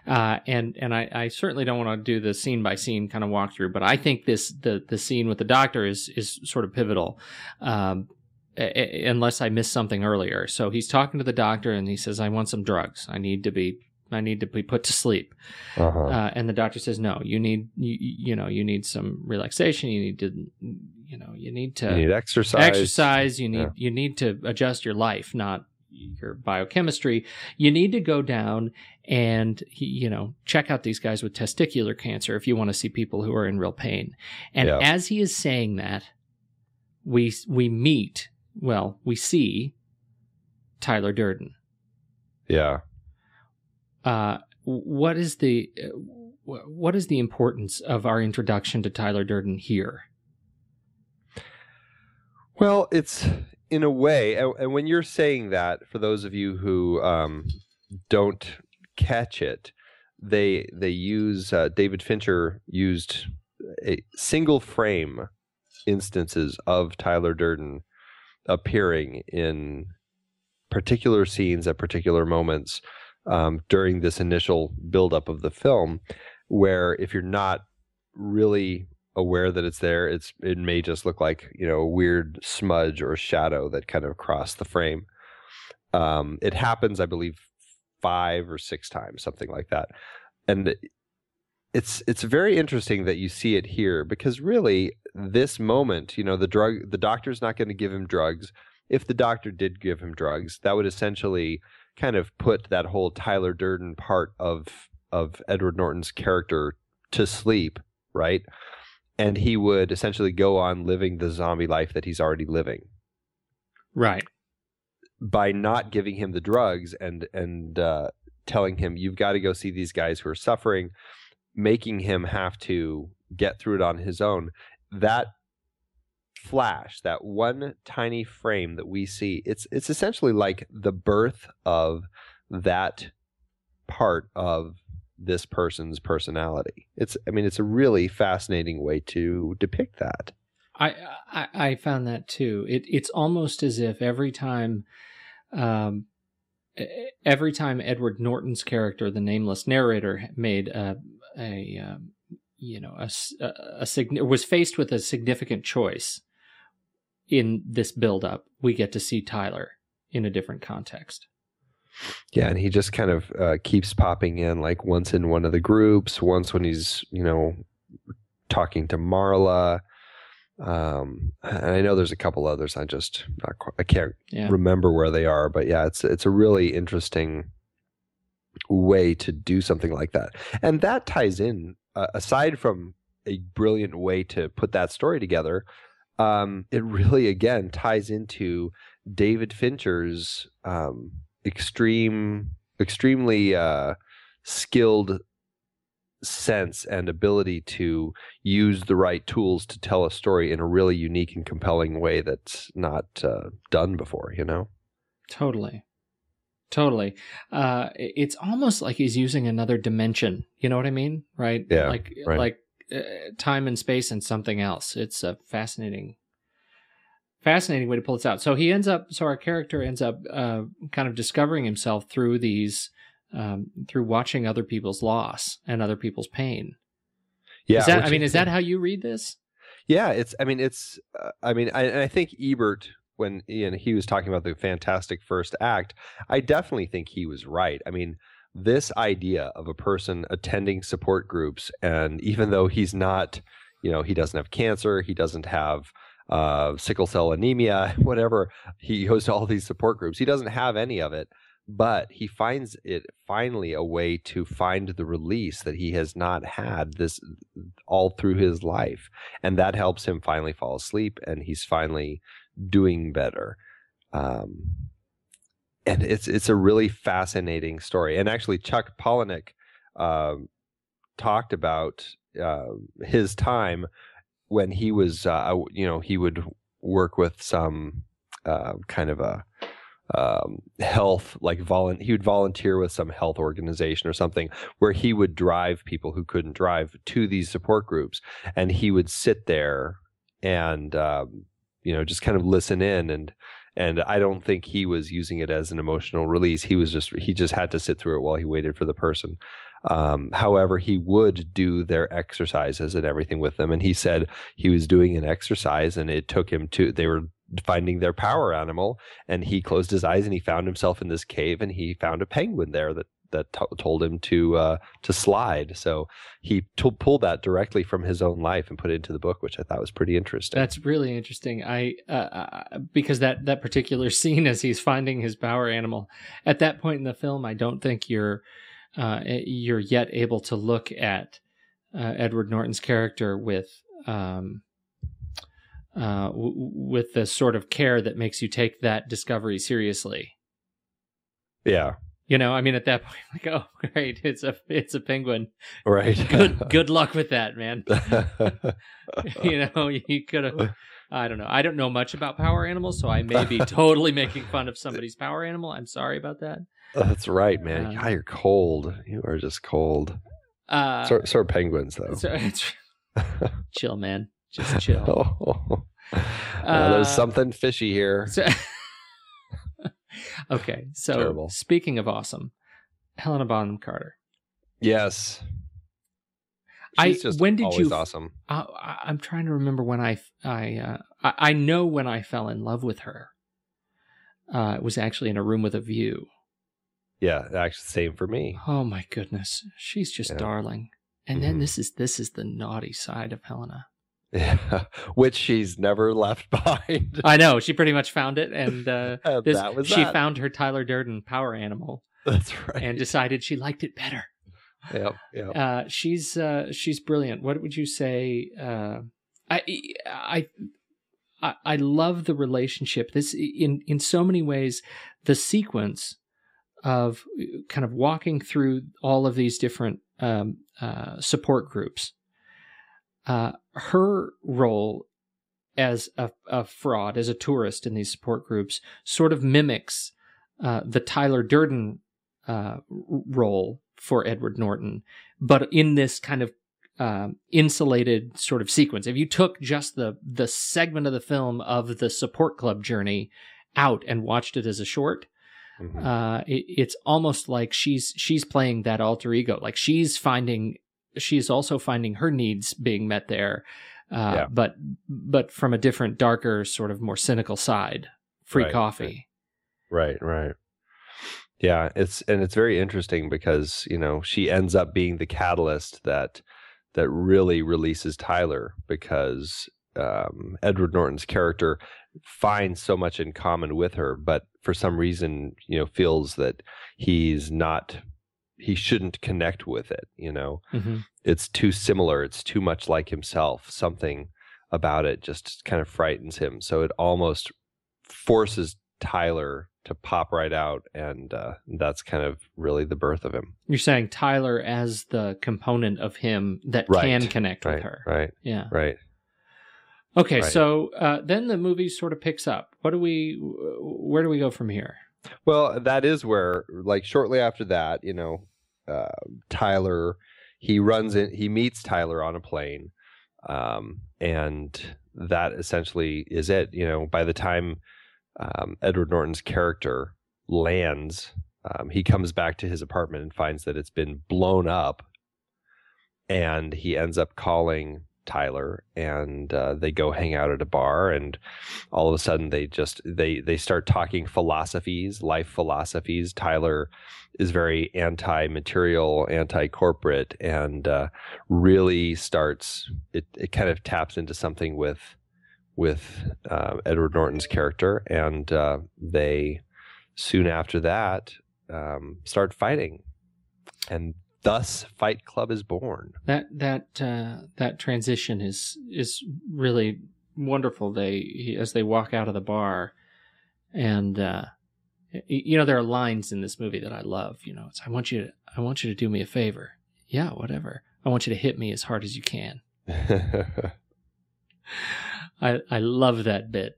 uh, and and I, I certainly don't want to do the scene by scene kind of walkthrough, but I think this the the scene with the doctor is is sort of pivotal, um, unless I missed something earlier. So he's talking to the doctor, and he says, "I want some drugs. I need to be I need to be put to sleep. Uh-huh. Uh, and the doctor says, no, you need, you, you know, you need some relaxation. You need to, you know, you need to you need exercise. Exercise. You need, yeah. you need to adjust your life, not your biochemistry. You need to go down and, you know, check out these guys with testicular cancer if you want to see people who are in real pain. And yeah. as he is saying that, we, we meet, well, we see Tyler Durden Yeah. Uh, what is the what is the importance of our introduction to Tyler Durden here? Well, it's in a way, and when you're saying that, for those of you who um, don't catch it, they they use uh, David Fincher used a single frame instances of Tyler Durden appearing in particular scenes at particular moments um, during this initial buildup of the film, where if you're not really aware that it's there, it's it may just look like you know a weird smudge or shadow that kind of crossed the frame. Um, it happens, I believe, five or six times, something like that, and it's it's very interesting that you see it here because really this moment, you know, the drug the doctor's not going to give him drugs. If the doctor did give him drugs, that would essentially kind of put that whole Tyler Durden part of of Edward Norton's character to sleep, right? And he would essentially go on living the zombie life that he's already living. Right. By not giving him the drugs and and uh, telling him you've got to go see these guys who are suffering, making him have to get through it on his own. That flash, that one tiny frame that we see, it's it's essentially like the birth of that part of this person's personality. It's I mean it's a really fascinating way to depict that. I I, I found that too. It it's almost as if every time um every time Edward Norton's character, the nameless narrator, made a a um, you know a, a, a was faced with a significant choice in this build-up, we get to see Tyler in a different context. Yeah, and he just kind of uh, keeps popping in, like once in one of the groups, once when he's you know talking to Marla. Um, and I know there's a couple others. I just not quite, I can't yeah. remember where they are, but yeah, it's it's a really interesting way to do something like that, and that ties in uh, aside from a brilliant way to put that story together um, it really again ties into David Fincher's um, extreme, extremely uh, skilled sense and ability to use the right tools to tell a story in a really unique and compelling way that's not uh, done before. You know, totally. Totally. Uh, it's almost like he's using another dimension. You know what I mean? Right? Yeah. Like, right. like uh, time and space and something else. It's a fascinating, fascinating way to pull this out. So he ends up, so our character ends up uh, kind of discovering himself through these, um, through watching other people's loss and other people's pain. Yeah, is that, I mean, is that how you read this? Yeah, it's. I mean, it's. Uh, I mean, I, I think Ebert when Ian he was talking about the fantastic first act, I definitely think he was right. I mean, this idea of a person attending support groups and even though he's not you know he doesn't have cancer he doesn't have uh, sickle cell anemia whatever he goes to all these support groups he doesn't have any of it but he finds it finally a way to find the release that he has not had this all through his life and that helps him finally fall asleep and he's finally doing better. Um, and it's it's a really fascinating story. And actually, Chuck Palahniuk um, talked about uh, his time when he was, uh, you know, he would work with some uh, kind of a um, health like volun- he would volunteer with some health organization or something where he would drive people who couldn't drive to these support groups and he would sit there and um, you know just kind of listen in and and I don't think he was using it as an emotional release. He was just he just had to sit through it while he waited for the person. Um, however, he would do their exercises and everything with them, and he said he was doing an exercise, and it took him to they were finding their power animal, and he closed his eyes and he found himself in this cave, and he found a penguin there that that t- told him to uh, to slide. So he t- pulled that directly from his own life and put it into the book, which I thought was pretty interesting. That's really interesting. I uh, uh, because that that particular scene as he's finding his power animal at that point in the film, I don't think you're uh, you're yet able to look at uh, Edward Norton's character with. Um, uh, w- with the sort of care that makes you take that discovery seriously. Yeah, You know, I mean, at that point, like, oh, great, it's a it's a penguin. Right. Good good luck with that, man. you know, you could have. I don't know. I don't know much about power animals, so I may be totally making fun of somebody's power animal. I'm sorry about that. That's right, man. Uh, God, you're cold. You are just cold. Uh, so, so are penguins, though. So chill, man. Just chill. oh. Uh, there's something fishy here. So, okay, so Terrible. speaking of awesome, Helena Bonham Carter. Yes. She's I when did you awesome? I, am trying to remember when I I, uh, I, I know when I fell in love with her. Uh, it was actually in a room with a view. Yeah, actually, same for me. Oh my goodness, she's just yeah. darling. And mm-hmm. then this is this is the naughty side of Helena. Yeah, which she's never left behind. I know she pretty much found it, and uh, this, that was she that. found her Tyler Durden power animal. That's right, and decided she liked it better. Yep, yep. Uh, she's uh, she's brilliant. What would you say? Uh, I I I I love the relationship. This in in so many ways, the sequence of kind of walking through all of these different um, uh, support groups. Uh, her role as a, a, fraud, as a tourist in these support groups, sort of mimics uh, the Tyler Durden uh, role for Edward Norton, but in this kind of um, insulated sort of sequence. If you took just the the segment of the film of the support club journey out and watched it as a short, Mm-hmm. Uh, it, it's almost like she's she's playing that alter ego. Like she's finding she's also finding her needs being met there, uh, yeah. but but from a different, darker, sort of more cynical side. Free right, coffee. Right, right. Yeah, it's and it's very interesting because you know she ends up being the catalyst that that really releases Tyler because um, Edward Norton's character finds so much in common with her, but for some reason, you know, feels that he's not, he shouldn't connect with it. You know, mm-hmm. it's too similar. It's too much like himself. Something about it just kind of frightens him. So it almost forces Tyler to pop right out, and uh, that's kind of really the birth of him. You're saying Tyler as the component of him that right. can connect right. with her, right? Yeah, right. Okay, right. so uh, then the movie sort of picks up. What do we? Where do we go from here? Well, that is where, like, shortly after that, you know, uh, Tyler he runs in, he meets Tyler on a plane, um, and that essentially is it. You know, by the time um, Edward Norton's character lands, um, he comes back to his apartment and finds that it's been blown up, and he ends up calling Tyler and uh, they go hang out at a bar and all of a sudden they just they they start talking philosophies life philosophies. Tyler is very anti-material anti-corporate and uh, really starts it, it kind of taps into something with with uh, Edward Norton's character and uh, they soon after that um, start fighting. And thus Fight Club is born. That that uh, that transition is is really wonderful. They as they walk out of the bar, and uh, you know there are lines in this movie that I love. You know, it's I want you to I want you to do me a favor. Yeah, whatever. I want you to hit me as hard as you can. I I love that bit.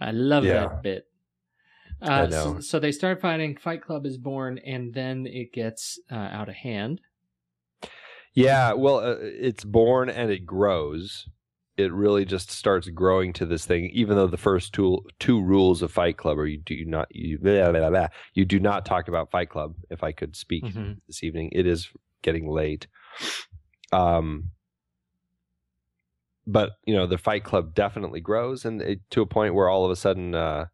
I love yeah. that bit. Uh, so, so, they start fighting. Fight Club is born, and then it gets uh, out of hand. Yeah, well, uh, it's born and it grows. It really just starts growing to this thing. Even though the first two two rules of Fight Club are you do not you blah, blah, blah, you do not talk about Fight Club. If I could speak mm-hmm. this evening, it is getting late. Um, but you know the Fight Club definitely grows, and it, to a point where all of a sudden. Uh,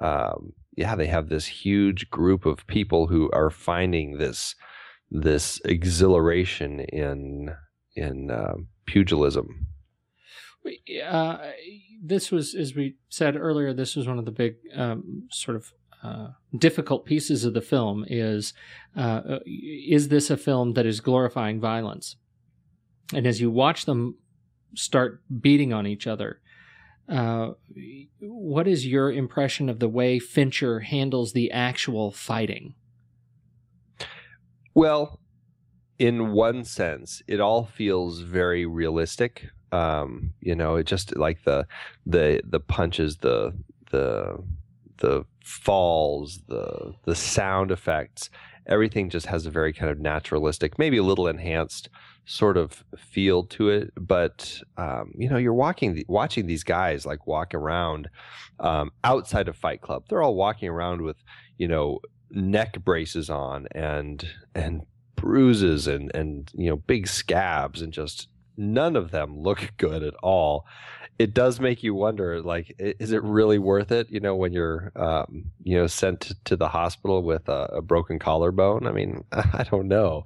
um, yeah, they have this huge group of people who are finding this this exhilaration in in uh, pugilism. Uh, this was, as we said earlier, this was one of the big um, sort of uh, difficult pieces of the film. Is uh, is this a film that is glorifying violence? And as you watch them start beating on each other, uh, what is your impression of the way Fincher handles the actual fighting? Well, in one sense, it all feels very realistic. Um, you know, it just like the the the punches, the the the falls, the the sound effects, everything just has a very kind of naturalistic, maybe a little enhanced sort of feel to it. But um, you know, you're walking, watching these guys like walk around um, outside of Fight Club. They're all walking around with you know neck braces on and and bruises and and you know big scabs and just none of them look good at all it does make you wonder like is it really worth it you know when you're um, you know sent to the hospital with a, a broken collarbone i mean i don't know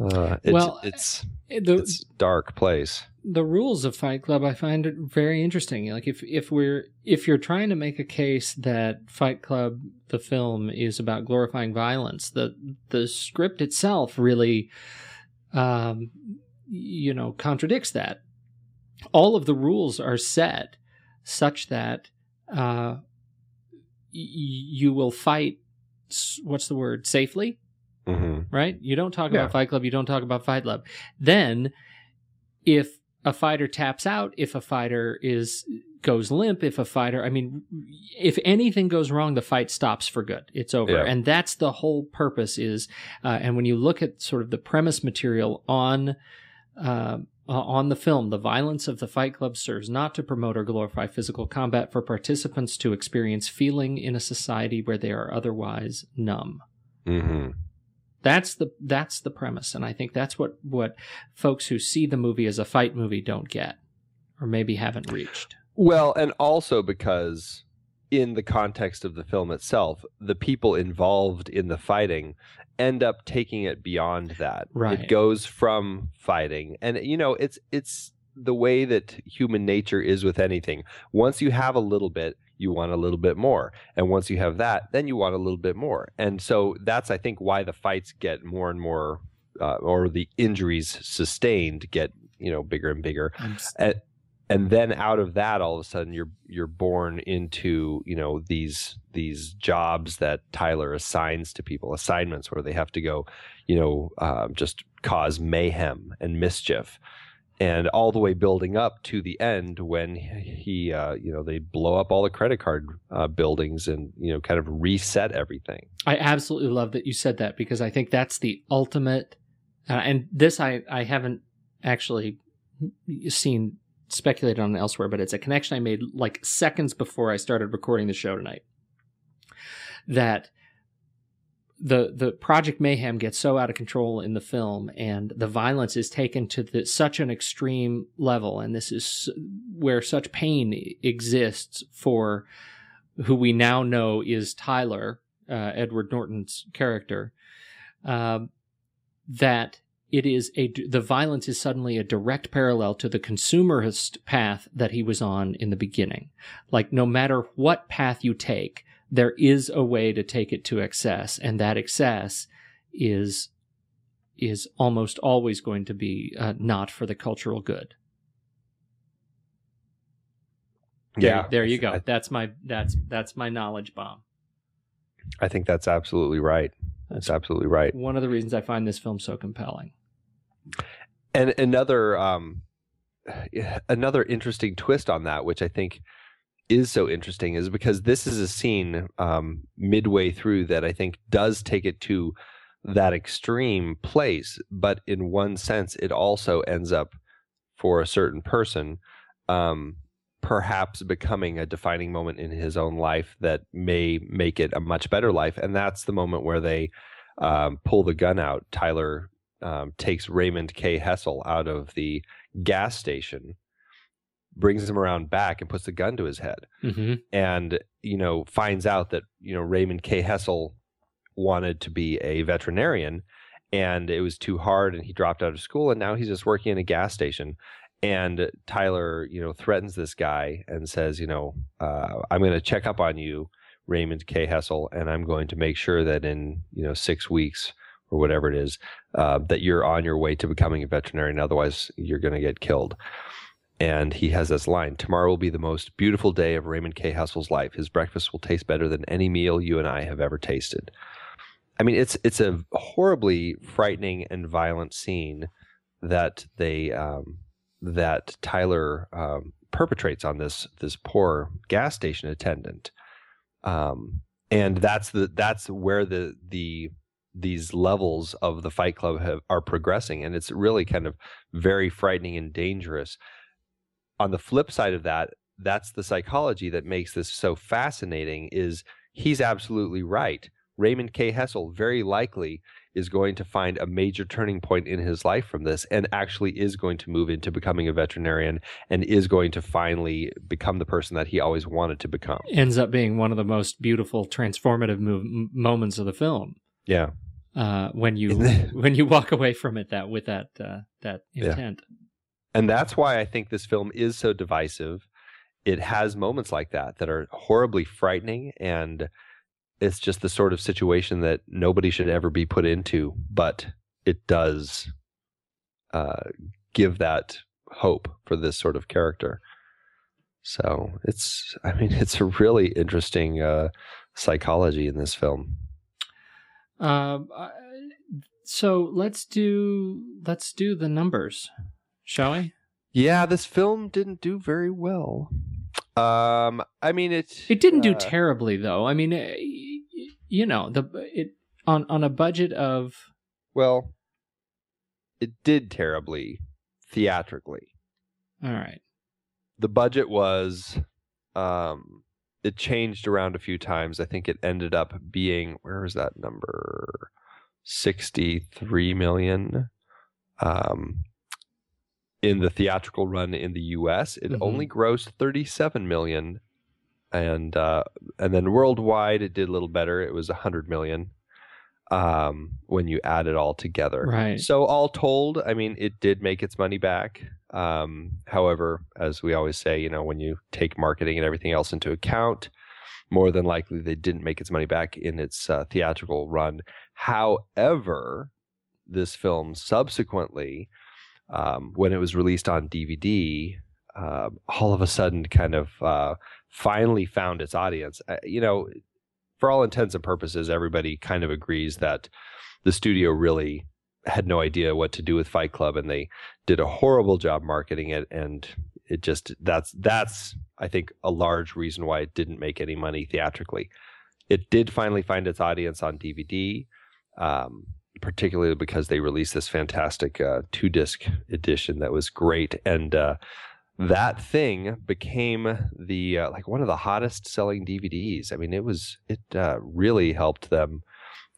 uh, it's, well, it's eh, the, it's dark place. The rules of Fight Club, I find it very interesting. Like if if we're if you're trying to make a case that Fight Club, the film, is about glorifying violence, the the script itself really, um, you know, contradicts that. All of the rules are set such that uh, y- you will fight. What's the word? Safely Mm-hmm. Right? You don't talk yeah. about Fight Club, you don't talk about Fight Club. Then, if a fighter taps out, if a fighter is goes limp, if a fighter, I mean, if anything goes wrong, the fight stops for good. It's over, yeah. and that's the whole purpose. Is uh, and when you look at sort of the premise material on. Uh, uh, on the film, the violence of the Fight Club serves not to promote or glorify physical combat for participants to experience feeling in a society where they are otherwise numb. Mm-hmm. That's the that's the premise, and I think that's what what folks who see the movie as a fight movie don't get, or maybe haven't reached. Well, and also because in the context of the film itself, the people involved in the fighting end up taking it beyond that. Right. It goes from fighting, and you know, it's it's the way that human nature is with anything. Once you have a little bit, you want a little bit more. And once you have that, then you want a little bit more. And so that's, I think, why the fights get more and more, uh, or the injuries sustained get, you know, bigger and bigger. And, and then out of that, all of a sudden, you're you're born into you know these these jobs that Tyler assigns to people, assignments where they have to go, you know, uh, just cause mayhem and mischief and all the way building up to the end when he, uh, you know, they blow up all the credit card uh, buildings and you know, kind of reset everything. I absolutely love that you said that because I think that's the ultimate. Uh, and this I I haven't actually seen speculated on elsewhere, but it's a connection I made like seconds before I started recording the show tonight. That the the Project Mayhem gets so out of control in the film, and the violence is taken to the, such an extreme level, and this is where such pain exists for who we now know is Tyler, uh, Edward Norton's character, uh, that it is a the violence is suddenly a direct parallel to the consumerist path that he was on in the beginning. Like no matter what path you take, there is a way to take it to excess, and that excess is is almost always going to be uh, not for the cultural good. Yeah, there, there you go. I, that's my that's that's my knowledge bomb. I think that's absolutely right. That's absolutely right. One of the reasons I find this film so compelling. And another um, another interesting twist on that, which I think is so interesting is because this is a scene um, midway through that I think does take it to that extreme place, but in one sense, it also ends up for a certain person, um, perhaps becoming a defining moment in his own life that may make it a much better life. And that's the moment where they um, pull the gun out. Tyler um, takes Raymond K. Hessel out of the gas station brings him around back and puts a gun to his head mm-hmm. and you know finds out that you know raymond k hessel wanted to be a veterinarian and it was too hard and he dropped out of school and now he's just working in a gas station and tyler you know threatens this guy and says you know uh, i'm going to check up on you raymond k hessel and i'm going to make sure that in you know six weeks or whatever it is uh, that you're on your way to becoming a veterinarian otherwise you're going to get killed and he has this line Tomorrow will be the most beautiful day of Raymond K. Hessel's life. His breakfast will taste better than any meal you and I have ever tasted. I mean, it's it's a horribly frightening and violent scene that they um, that Tyler um, perpetrates on this this poor gas station attendant, um, and that's the that's where the the these levels of the Fight Club have, are progressing, and it's really kind of very frightening and dangerous. On the flip side of that, that's the psychology that makes this so fascinating. Is he's absolutely right. Raymond K. Hessel very likely is going to find a major turning point in his life from this and actually is going to move into becoming a veterinarian and is going to finally become the person that he always wanted to become. Ends up being one of the most beautiful transformative move, moments of the film. Yeah. Uh, when you when you walk away from it that with that uh, that intent. Yeah. And that's why I think this film is so divisive. It has moments like that that are horribly frightening and it's just the sort of situation that nobody should ever be put into, but it does uh, give that hope for this sort of character. So it's, I mean, it's a really interesting uh, psychology in this film. Uh, so let's do let's do the numbers, shall we? Yeah, this film didn't do very well. Um, I mean, it it didn't do uh, terribly though. I mean, eh, you know the it on on a budget of well, it did terribly theatrically. All right. The budget was um it changed around a few times. I think it ended up being where was that number? 63 million. Um in the theatrical run in the US, it mm-hmm. only grossed 37 million and uh, and then worldwide it did a little better. It was a 100 million um, when you add it all together. Right. So all told, I mean, it did make its money back. Um, however, as we always say, you know, when you take marketing and everything else into account, more than likely they didn't make its money back in its uh, theatrical run. However, this film subsequently, um, when it was released on DVD, uh, all of a sudden kind of uh, finally found its audience. Uh, you know, for all intents and purposes, everybody kind of agrees that the studio really had no idea what to do with Fight Club, and they did a horrible job marketing it. And it just that's that's I think a large reason why it didn't make any money theatrically. It did finally find its audience on DVD. Um, particularly because they released this fantastic uh, two disc edition that was great. And uh, that thing became the uh, like one of the hottest selling DVDs. I mean, it was it uh, really helped them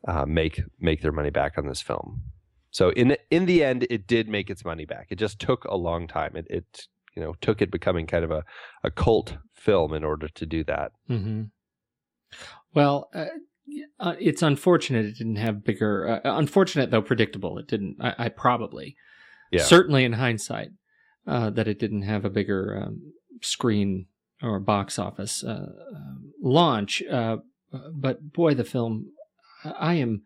uh, make make their money back on this film. So in in the end, it did make its money back. It just took a long time. It it you know took it becoming kind of a a cult film in order to do that. Mm-hmm. Well. Uh, uh, it's unfortunate it didn't have bigger. Uh, unfortunate though, predictable. It didn't. I, I probably, yeah. certainly in hindsight, uh, that it didn't have a bigger um, screen or box office uh, uh launch. Uh, but boy, the film, I am,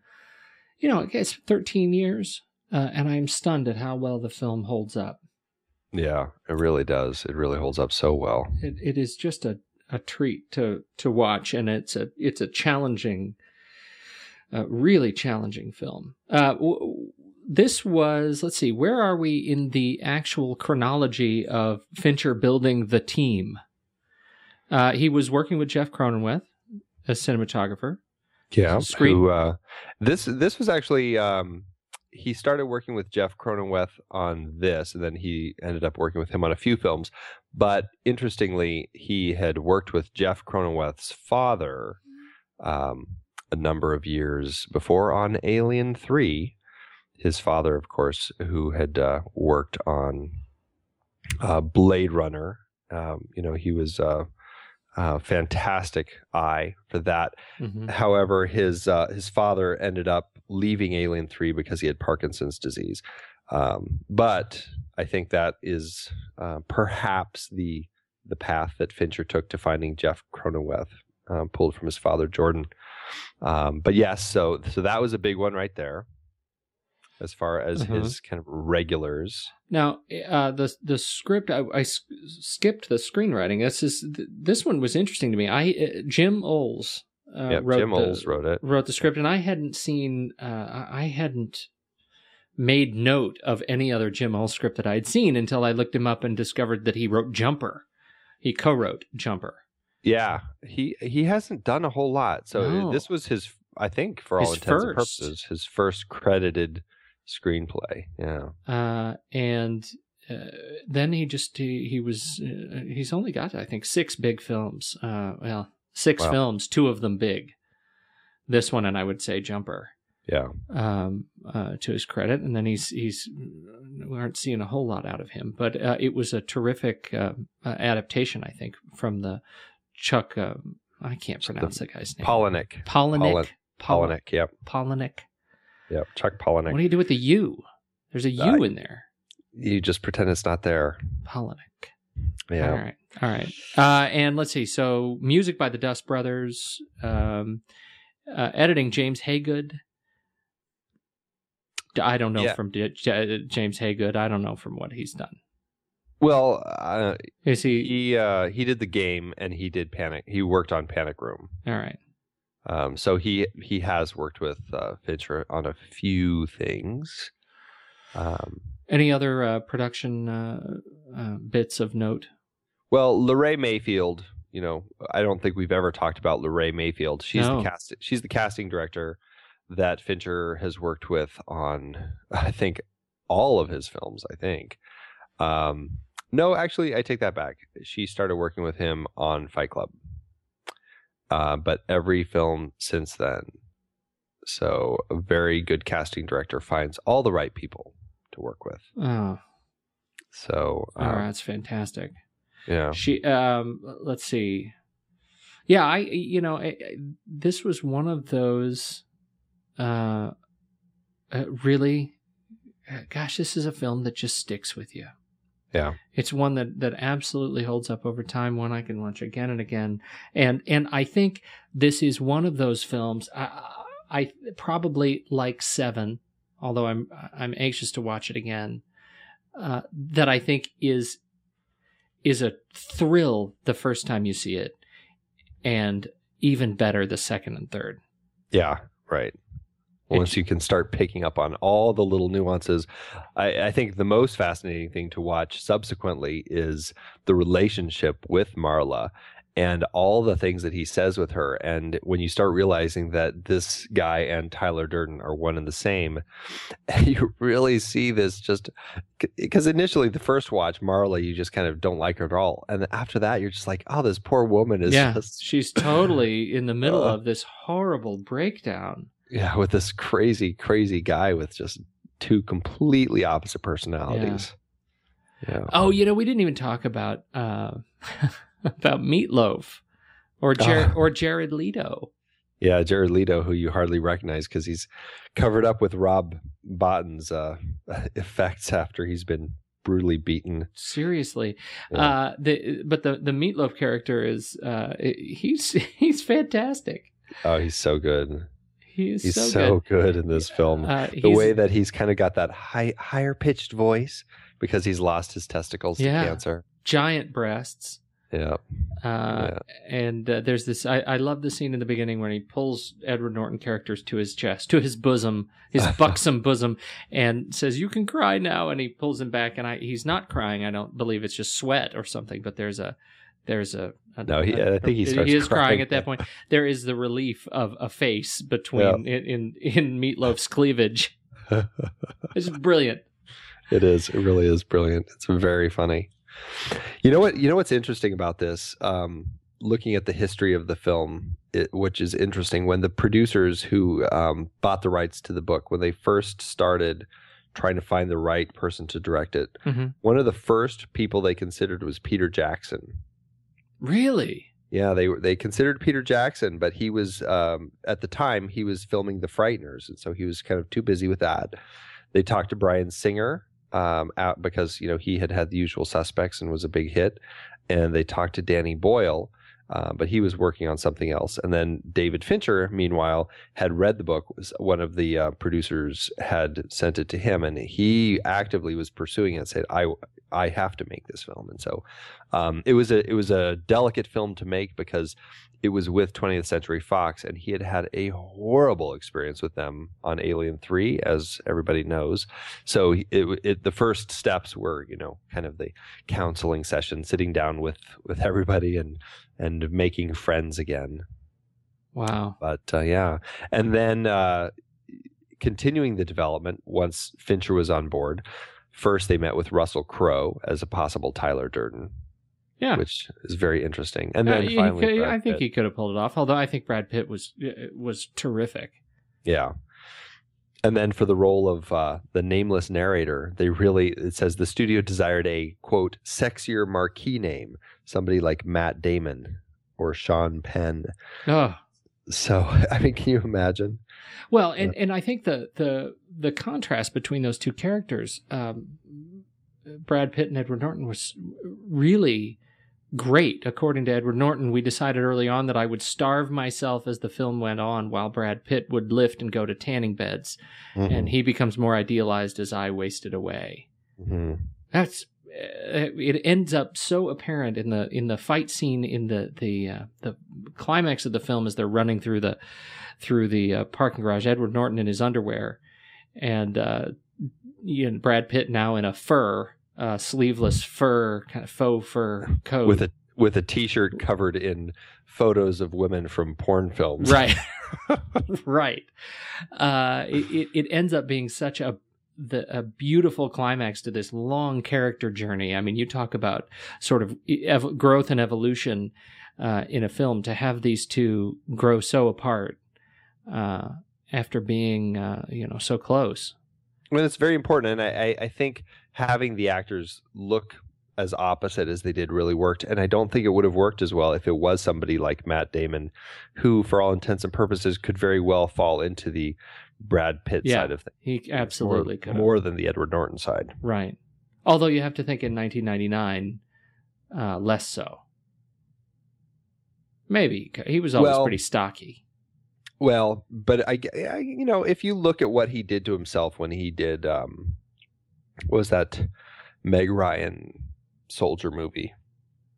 you know, it's 13 years, uh, and I am stunned at how well the film holds up. Yeah, it really does. It really holds up so well. It, it is just a, a treat to to watch, and it's a it's a challenging, uh, really challenging film. Uh, w- this was, let's see, where are we in the actual chronology of Fincher building the team? Uh, he was working with Jeff Cronenweth a cinematographer. Yeah, Screen. Who, uh, this this was actually um, he started working with Jeff Cronenweth on this, and then he ended up working with him on a few films. But interestingly, he had worked with Jeff Cronenweth's father um, a number of years before on Alien Three, his father, of course, who had uh, worked on uh, Blade Runner. Um, you know, he was a, a, fantastic eye for that. Mm-hmm. However, his uh, his father ended up leaving Alien Three because he had Parkinson's disease. Um, but I think that is uh, perhaps the the path that Fincher took to finding Jeff Cronenweth, um, pulled from his father Jordan. Um, but yes, so so that was a big one right there as far as uh-huh. his kind of regulars. Now, uh, the the script I, I skipped the screenwriting. This is this one was interesting to me. I uh, Jim Uhls. uh, yeah, wrote Jim the, Uhls wrote it. Wrote the script, and I hadn't seen. Uh, I hadn't made note of any other Jim Uhls script that I had seen until I looked him up and discovered that he wrote Jumper. He co-wrote Jumper. Yeah, he he hasn't done a whole lot. So No. this was his, I think, for all His intents and purposes, his first credited screenplay. Yeah, uh, and uh, then he just he, he was uh, he's only got I think six big films. Uh, well, six Wow. films, two of them big. This one, and I would say Jumper, yeah, um, uh, to his credit. And then he's he's we aren't seeing a whole lot out of him, but uh, it was a terrific uh, uh, adaptation, I think, from the Chuck. Uh, I can't pronounce the guy's name. Palahniuk, Palahniuk. Pol- Palahniuk. Yep, Palahniuk. Yep. Chuck Palahniuk. What do you do with the U? There's a U Uh, in there. you just pretend it's not there. Palahniuk. Yeah. All right. All right. Uh, and let's see. So, music by the Dust Brothers, um, uh, editing James Haygood. I don't know Yeah. from J- James Haygood. I don't know from what he's done. Well, uh, Is he? he uh, he did the game and he did Panic. He worked on Panic Room. All right. Um, so he he has worked with uh, Fincher on a few things. Um, Any other uh, production uh, uh, bits of note? well, Laray Mayfield. You know, I don't think we've ever talked about Laray Mayfield. She's No. the cast. She's the casting director that Fincher has worked with on. I think all of his films. I think. Um, no, actually, I take that back. She started working with him on Fight Club. Uh, but every film since then. So a very good casting director finds all the right people to work with. Oh, So um. That's fantastic. yeah, She. Um. Let's see. Yeah, I. You know, I, I- this was one of those. Uh, uh, really, uh, gosh, this is a film that just sticks with you. Yeah, It's one that that absolutely holds up over time. One I can watch again and again, and and I think this is one of those films. I, I probably like Seven, although I'm I'm anxious to watch it again. Uh, that I think is is a thrill the first time you see it, and even better the second and third. yeah, right. Once you can start picking up on all the little nuances, I, I think the most fascinating thing to watch subsequently is the relationship with Marla and all the things that he says with her. And when you start realizing that this guy and Tyler Durden are one and the same, you really see this just because initially the first watch, Marla, you just kind of don't like her at all. And after that, you're just like, oh, this poor woman is yeah, just she's totally in the middle Uh. of this horrible breakdown. Yeah, with this crazy, crazy guy with just two completely opposite personalities. Yeah. Oh, you know, we didn't even talk about uh, about Meatloaf or Jared Oh. or Jared Leto. Yeah, Jared Leto, who you hardly recognize because he's covered up with Rob Bottin's uh, effects after he's been brutally beaten. Seriously, Yeah. uh, the but the the Meatloaf character is uh, he's he's fantastic. oh, he's so good. He is He's so, so, good. good. in this film. Uh, the way that he's kind of got that high, higher pitched voice because he's lost his testicles Yeah. to cancer. giant breasts. Yeah. Uh, And uh, there's this. I, I love the scene in the beginning when he pulls Edward Norton characters to his chest, to his bosom, his buxom bosom, and says, "You can cry now." And he pulls him back, and I he's not crying. I don't believe it's just sweat or something. But there's a there's a, a No, he- a- I think he starts he is crying crying. at that point. There is the relief of a face between in, in in Meatloaf's cleavage. It's brilliant. It is. It really is brilliant. It's very funny. You know what? You know what's interesting about this? Um, looking at the history of the film, it, which is interesting, when the producers who um, bought the rights to the book, when they first started trying to find the right person to direct it, Mhm. one of the first people they considered was Peter Jackson. Really? Yeah, they they considered Peter Jackson, but he was um, at the time he was filming The Frighteners, and so he was kind of too busy with that. They talked to Bryan Singer um, out because you know he had had The Usual Suspects and was a big hit, and they talked to Danny Boyle, uh, but he was working on something else. And then David Fincher, meanwhile, had read the book. Was one of the uh, producers had sent it to him, and he actively was pursuing it. Said, "I I have to make this film. And so um, it was a it was a delicate film to make because it was with 20th Century Fox, and he had had a horrible experience with them on Alien Three, as everybody knows. So it, it the first steps were you know kind of the counseling session, sitting down with with everybody and and making friends again. Wow. But uh, yeah, and then uh, continuing the development once Fincher was on board. First, they met with Russell Crowe as a possible Tyler Durden. Yeah, which is very interesting. And then uh, finally, could, I think he could have pulled it off. Although I think Brad Pitt was uh, was terrific. Yeah. And then for the role of uh, the nameless narrator, they really it says the studio desired a quote sexier marquee name, somebody like Matt Damon or Sean Penn. Oh. So I mean, can you imagine? Well, and, and I think the the the contrast between those two characters, um, Brad Pitt and Edward Norton, was really great. According to Edward Norton, we decided early on that I would starve myself as the film went on, while Brad Pitt would lift and go to tanning beds, mm-hmm. and he becomes more idealized as I wasted away. Mm-hmm. That's it ends up so apparent in the in the fight scene in the the uh, the climax of the film as they're running through the through the uh, parking garage. Edward Norton in his underwear, and uh, you know, Brad Pitt now in a fur, uh, sleeveless fur, kind of faux fur coat with a with a t-shirt covered in photos of women from porn films. Right, right. Uh, it it ends up being such a the a beautiful climax to this long character journey. I mean, you talk about sort of ev- growth and evolution uh, in a film to have these two grow so apart uh, after being uh, you know so close. Well, it's very important, and I, I think having the actors look as opposite as they did really worked. And I don't think it would have worked as well if it was somebody like Matt Damon, who, for all intents and purposes, could very well fall into the Brad Pitt yeah, side of things. He absolutely more, could. More than the Edward Norton side. Right. Although you have to think in 1999, uh, less so. Maybe. He was always well, pretty stocky. Well, but I, I, you know, if you look at what he did to himself when he did, um, was that Meg Ryan soldier movie?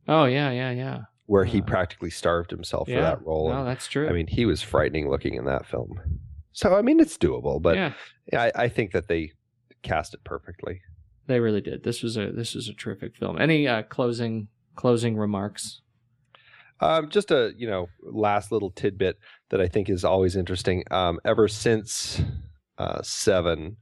Oh yeah, yeah, yeah. Where he uh, practically starved himself yeah, for that role. No, that's true. I mean, he was frightening looking in that film. So I mean, it's doable, but yeah. I, I think that they cast it perfectly. They really did. This was a this was a terrific film. Any uh, closing closing remarks? Um, just a you know last little tidbit that I think is always interesting. Um, ever since uh, Seven,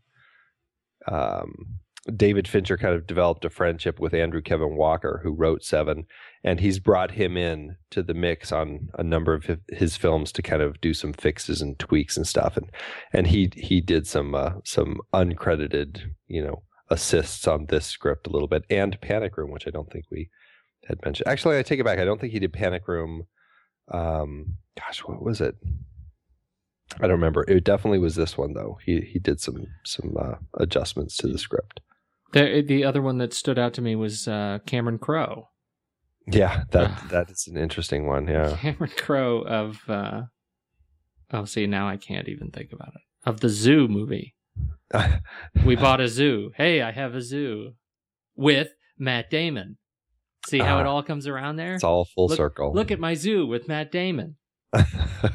um, David Fincher kind of developed a friendship with Andrew Kevin Walker, who wrote Seven, and he's brought him in to the mix on a number of his films to kind of do some fixes and tweaks and stuff. And and he he did some uh, some uncredited you know assists on this script a little bit and Panic Room, which I don't think we had mentioned. Actually, I take it back. I don't think he did Panic Room. Um, gosh, what was it? I don't remember. It definitely was this one though. He he did some some uh, adjustments to the script. The the other one that stood out to me was uh, Cameron Crowe. Yeah, that uh, that is an interesting one. Yeah, Cameron Crowe of. Uh, oh, see, now I can't even think about it. Of the Zoo movie. we bought a zoo. Hey, I have a zoo with Matt Damon. See how uh, it ah. all comes around there? It's all full look, circle. Look at my zoo with Matt Damon.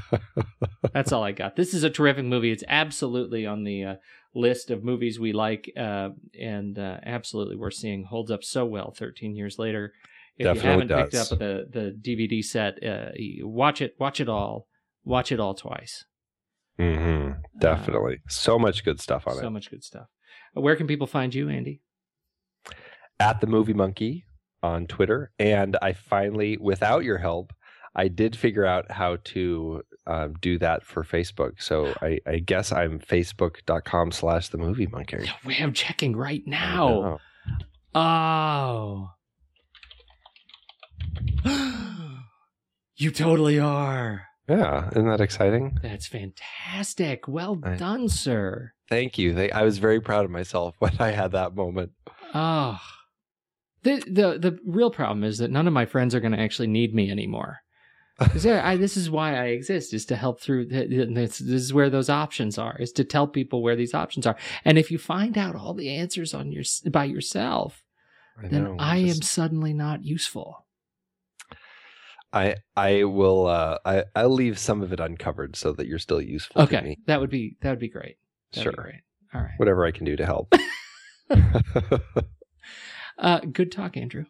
That's all I got. This is a terrific movie. It's absolutely on the uh, list of movies we like, uh, and uh, absolutely worth seeing. Holds up so well 13 years later. If Definitely you haven't does. picked up the the DVD set, uh, watch it. Watch it all. Watch it all twice. Mm-hmm. Definitely, uh, so much good stuff on so it. So much good stuff. Where can people find you, Andy? At the Movie Monkey on Twitter, and I finally, without your help, I did figure out how to um, do that for Facebook. So I, I guess I'm facebook.com slash the movie monkey. I'm checking right now. Oh. you totally are. Yeah, isn't that exciting? That's fantastic. Well I, done, sir. Thank you. I was very proud of myself when I had that moment. Oh. The the the real problem is that none of my friends are going to actually need me anymore. I, this is why I exist is to help through. This, this is where those options are. Is to tell people where these options are. And if you find out all the answers on your by yourself, I then know, I just... am suddenly not useful. I I will uh I I'll leave some of it uncovered so that you're still useful okay. That would be that would be great. That'd sure. Be great. All right. Whatever I can do to help. uh good talk, Andrew.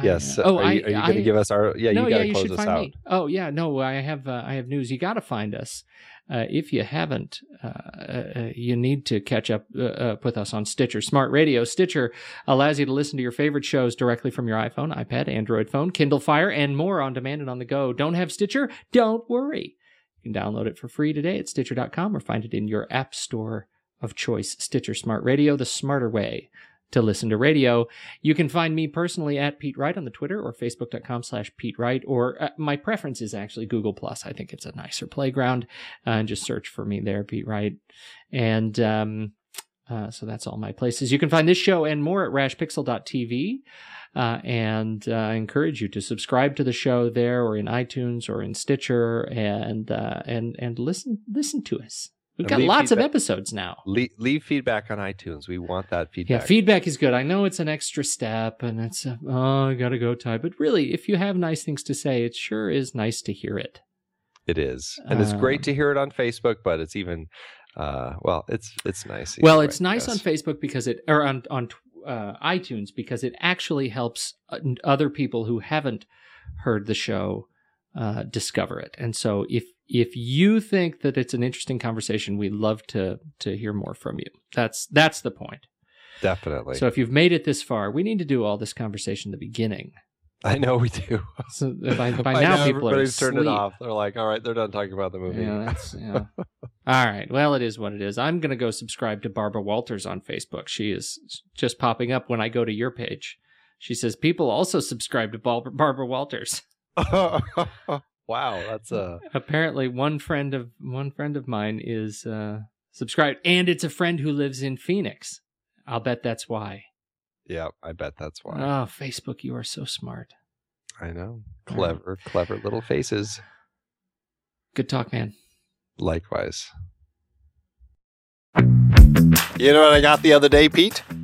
Yes. I, uh, oh, are you, you going to give us our? Yeah, no, you got to yeah, close us out. Me. Oh, yeah. No, I have. Uh, I have news. You got to find us. Uh, if you haven't, uh, uh you need to catch up uh, uh, with us on Stitcher Smart Radio. Stitcher allows you to listen to your favorite shows directly from your iPhone, iPad, Android phone, Kindle Fire, and more on demand and on the go. Don't have Stitcher? Don't worry. You can download it for free today at Stitcher.com or find it in your app store of choice. Stitcher Smart Radio, the smarter way to listen to radio. You can find me personally at Pete Wright on the Twitter or Facebook.com slash Pete Wright, or uh, my preference is actually Google Plus. I think it's a nicer playground. Uh, and just search for me there, Pete Wright. And, um, uh, so that's all my places. You can find this show and more at rashpixel.tv. Uh, and uh, I encourage you to subscribe to the show there, or in iTunes, or in Stitcher, and uh, and and listen listen to us. We've got lots feedback. of episodes now. Leave, leave, feedback on iTunes. We want that feedback. Yeah, feedback is good. I know it's an extra step and it's, a, oh, I got to go type. But really, if you have nice things to say, it sure is nice to hear it. It is. And it's great um, to hear it on Facebook, but it's even, uh, well, it's it's nice. Well, it's nice on Facebook because it, or on, on uh, iTunes because it actually helps uh, other people who haven't heard the show uh, discover it. And so if if you think that it's an interesting conversation, we'd love to to hear more from you. That's that's the point. Definitely. So if you've made it this far, we need to do all this conversation in the beginning. I know we do. So by, by now, know, people everybody's turned it off. They're like, "All right, they're done talking about the movie." Yeah, yeah. all right. Well, it is what it is. I'm gonna go subscribe to Barbara Walters on Facebook. She is just popping up when I go to your page. She says people also subscribe to Barbara Walters. Wow, that's a apparently one friend of one friend of mine is uh, subscribed, and it's a friend who lives in Phoenix. I'll bet that's why. Yeah, I bet that's why. Oh, Facebook, you are so smart. I know, clever, clever little faces. Good talk, man. Likewise. You know what I got the other day, Pete?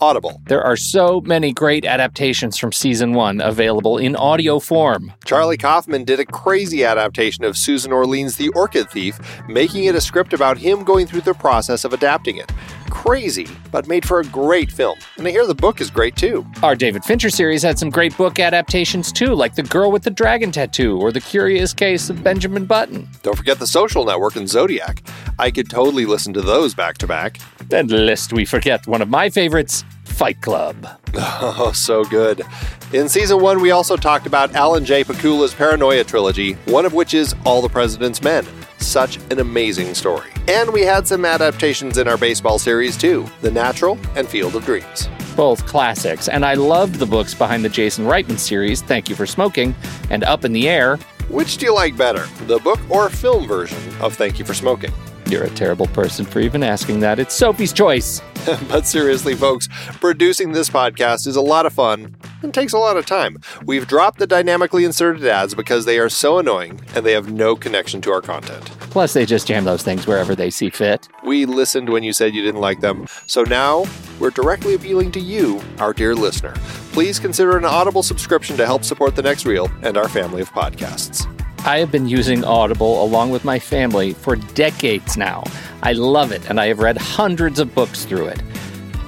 Audible. There are so many great adaptations from season one available in audio form. Charlie Kaufman did a crazy adaptation of Susan Orlean's The Orchid Thief, making it a script about him going through the process of adapting it. Crazy, but made for a great film. And I hear the book is great too. Our David Fincher series had some great book adaptations too, like The Girl with the Dragon Tattoo or The Curious Case of Benjamin Button. Don't forget The Social Network and Zodiac. I could totally listen to those back to back. And lest we forget one of my favorites, Fight Club. Oh, so good. In season one, we also talked about Alan J. Pakula's Paranoia trilogy, one of which is All the President's Men. Such an amazing story. And we had some adaptations in our baseball series too The Natural and Field of Dreams. Both classics, and I loved the books behind the Jason Reitman series, Thank You for Smoking, and Up in the Air. Which do you like better, the book or film version of Thank You for Smoking? You're a terrible person for even asking that. It's Sophie's choice. but seriously, folks, producing this podcast is a lot of fun and takes a lot of time. We've dropped the dynamically inserted ads because they are so annoying and they have no connection to our content. Plus, they just jam those things wherever they see fit. We listened when you said you didn't like them, so now we're directly appealing to you, our dear listener. Please consider an Audible subscription to help support the next reel and our family of podcasts. I have been using Audible along with my family for decades now. I love it, and I have read hundreds of books through it.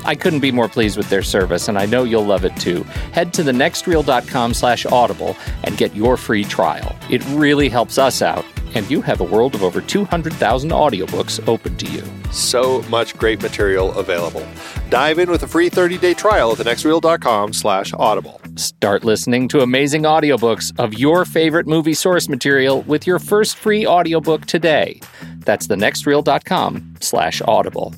I couldn't be more pleased with their service, and I know you'll love it too. Head to thenextreel.com slash audible and get your free trial. It really helps us out, and you have a world of over 200,000 audiobooks open to you. So much great material available. Dive in with a free 30-day trial at thenextreel.com slash audible. Start listening to amazing audiobooks of your favorite movie source material with your first free audiobook today. That's thenextreel.com slash audible.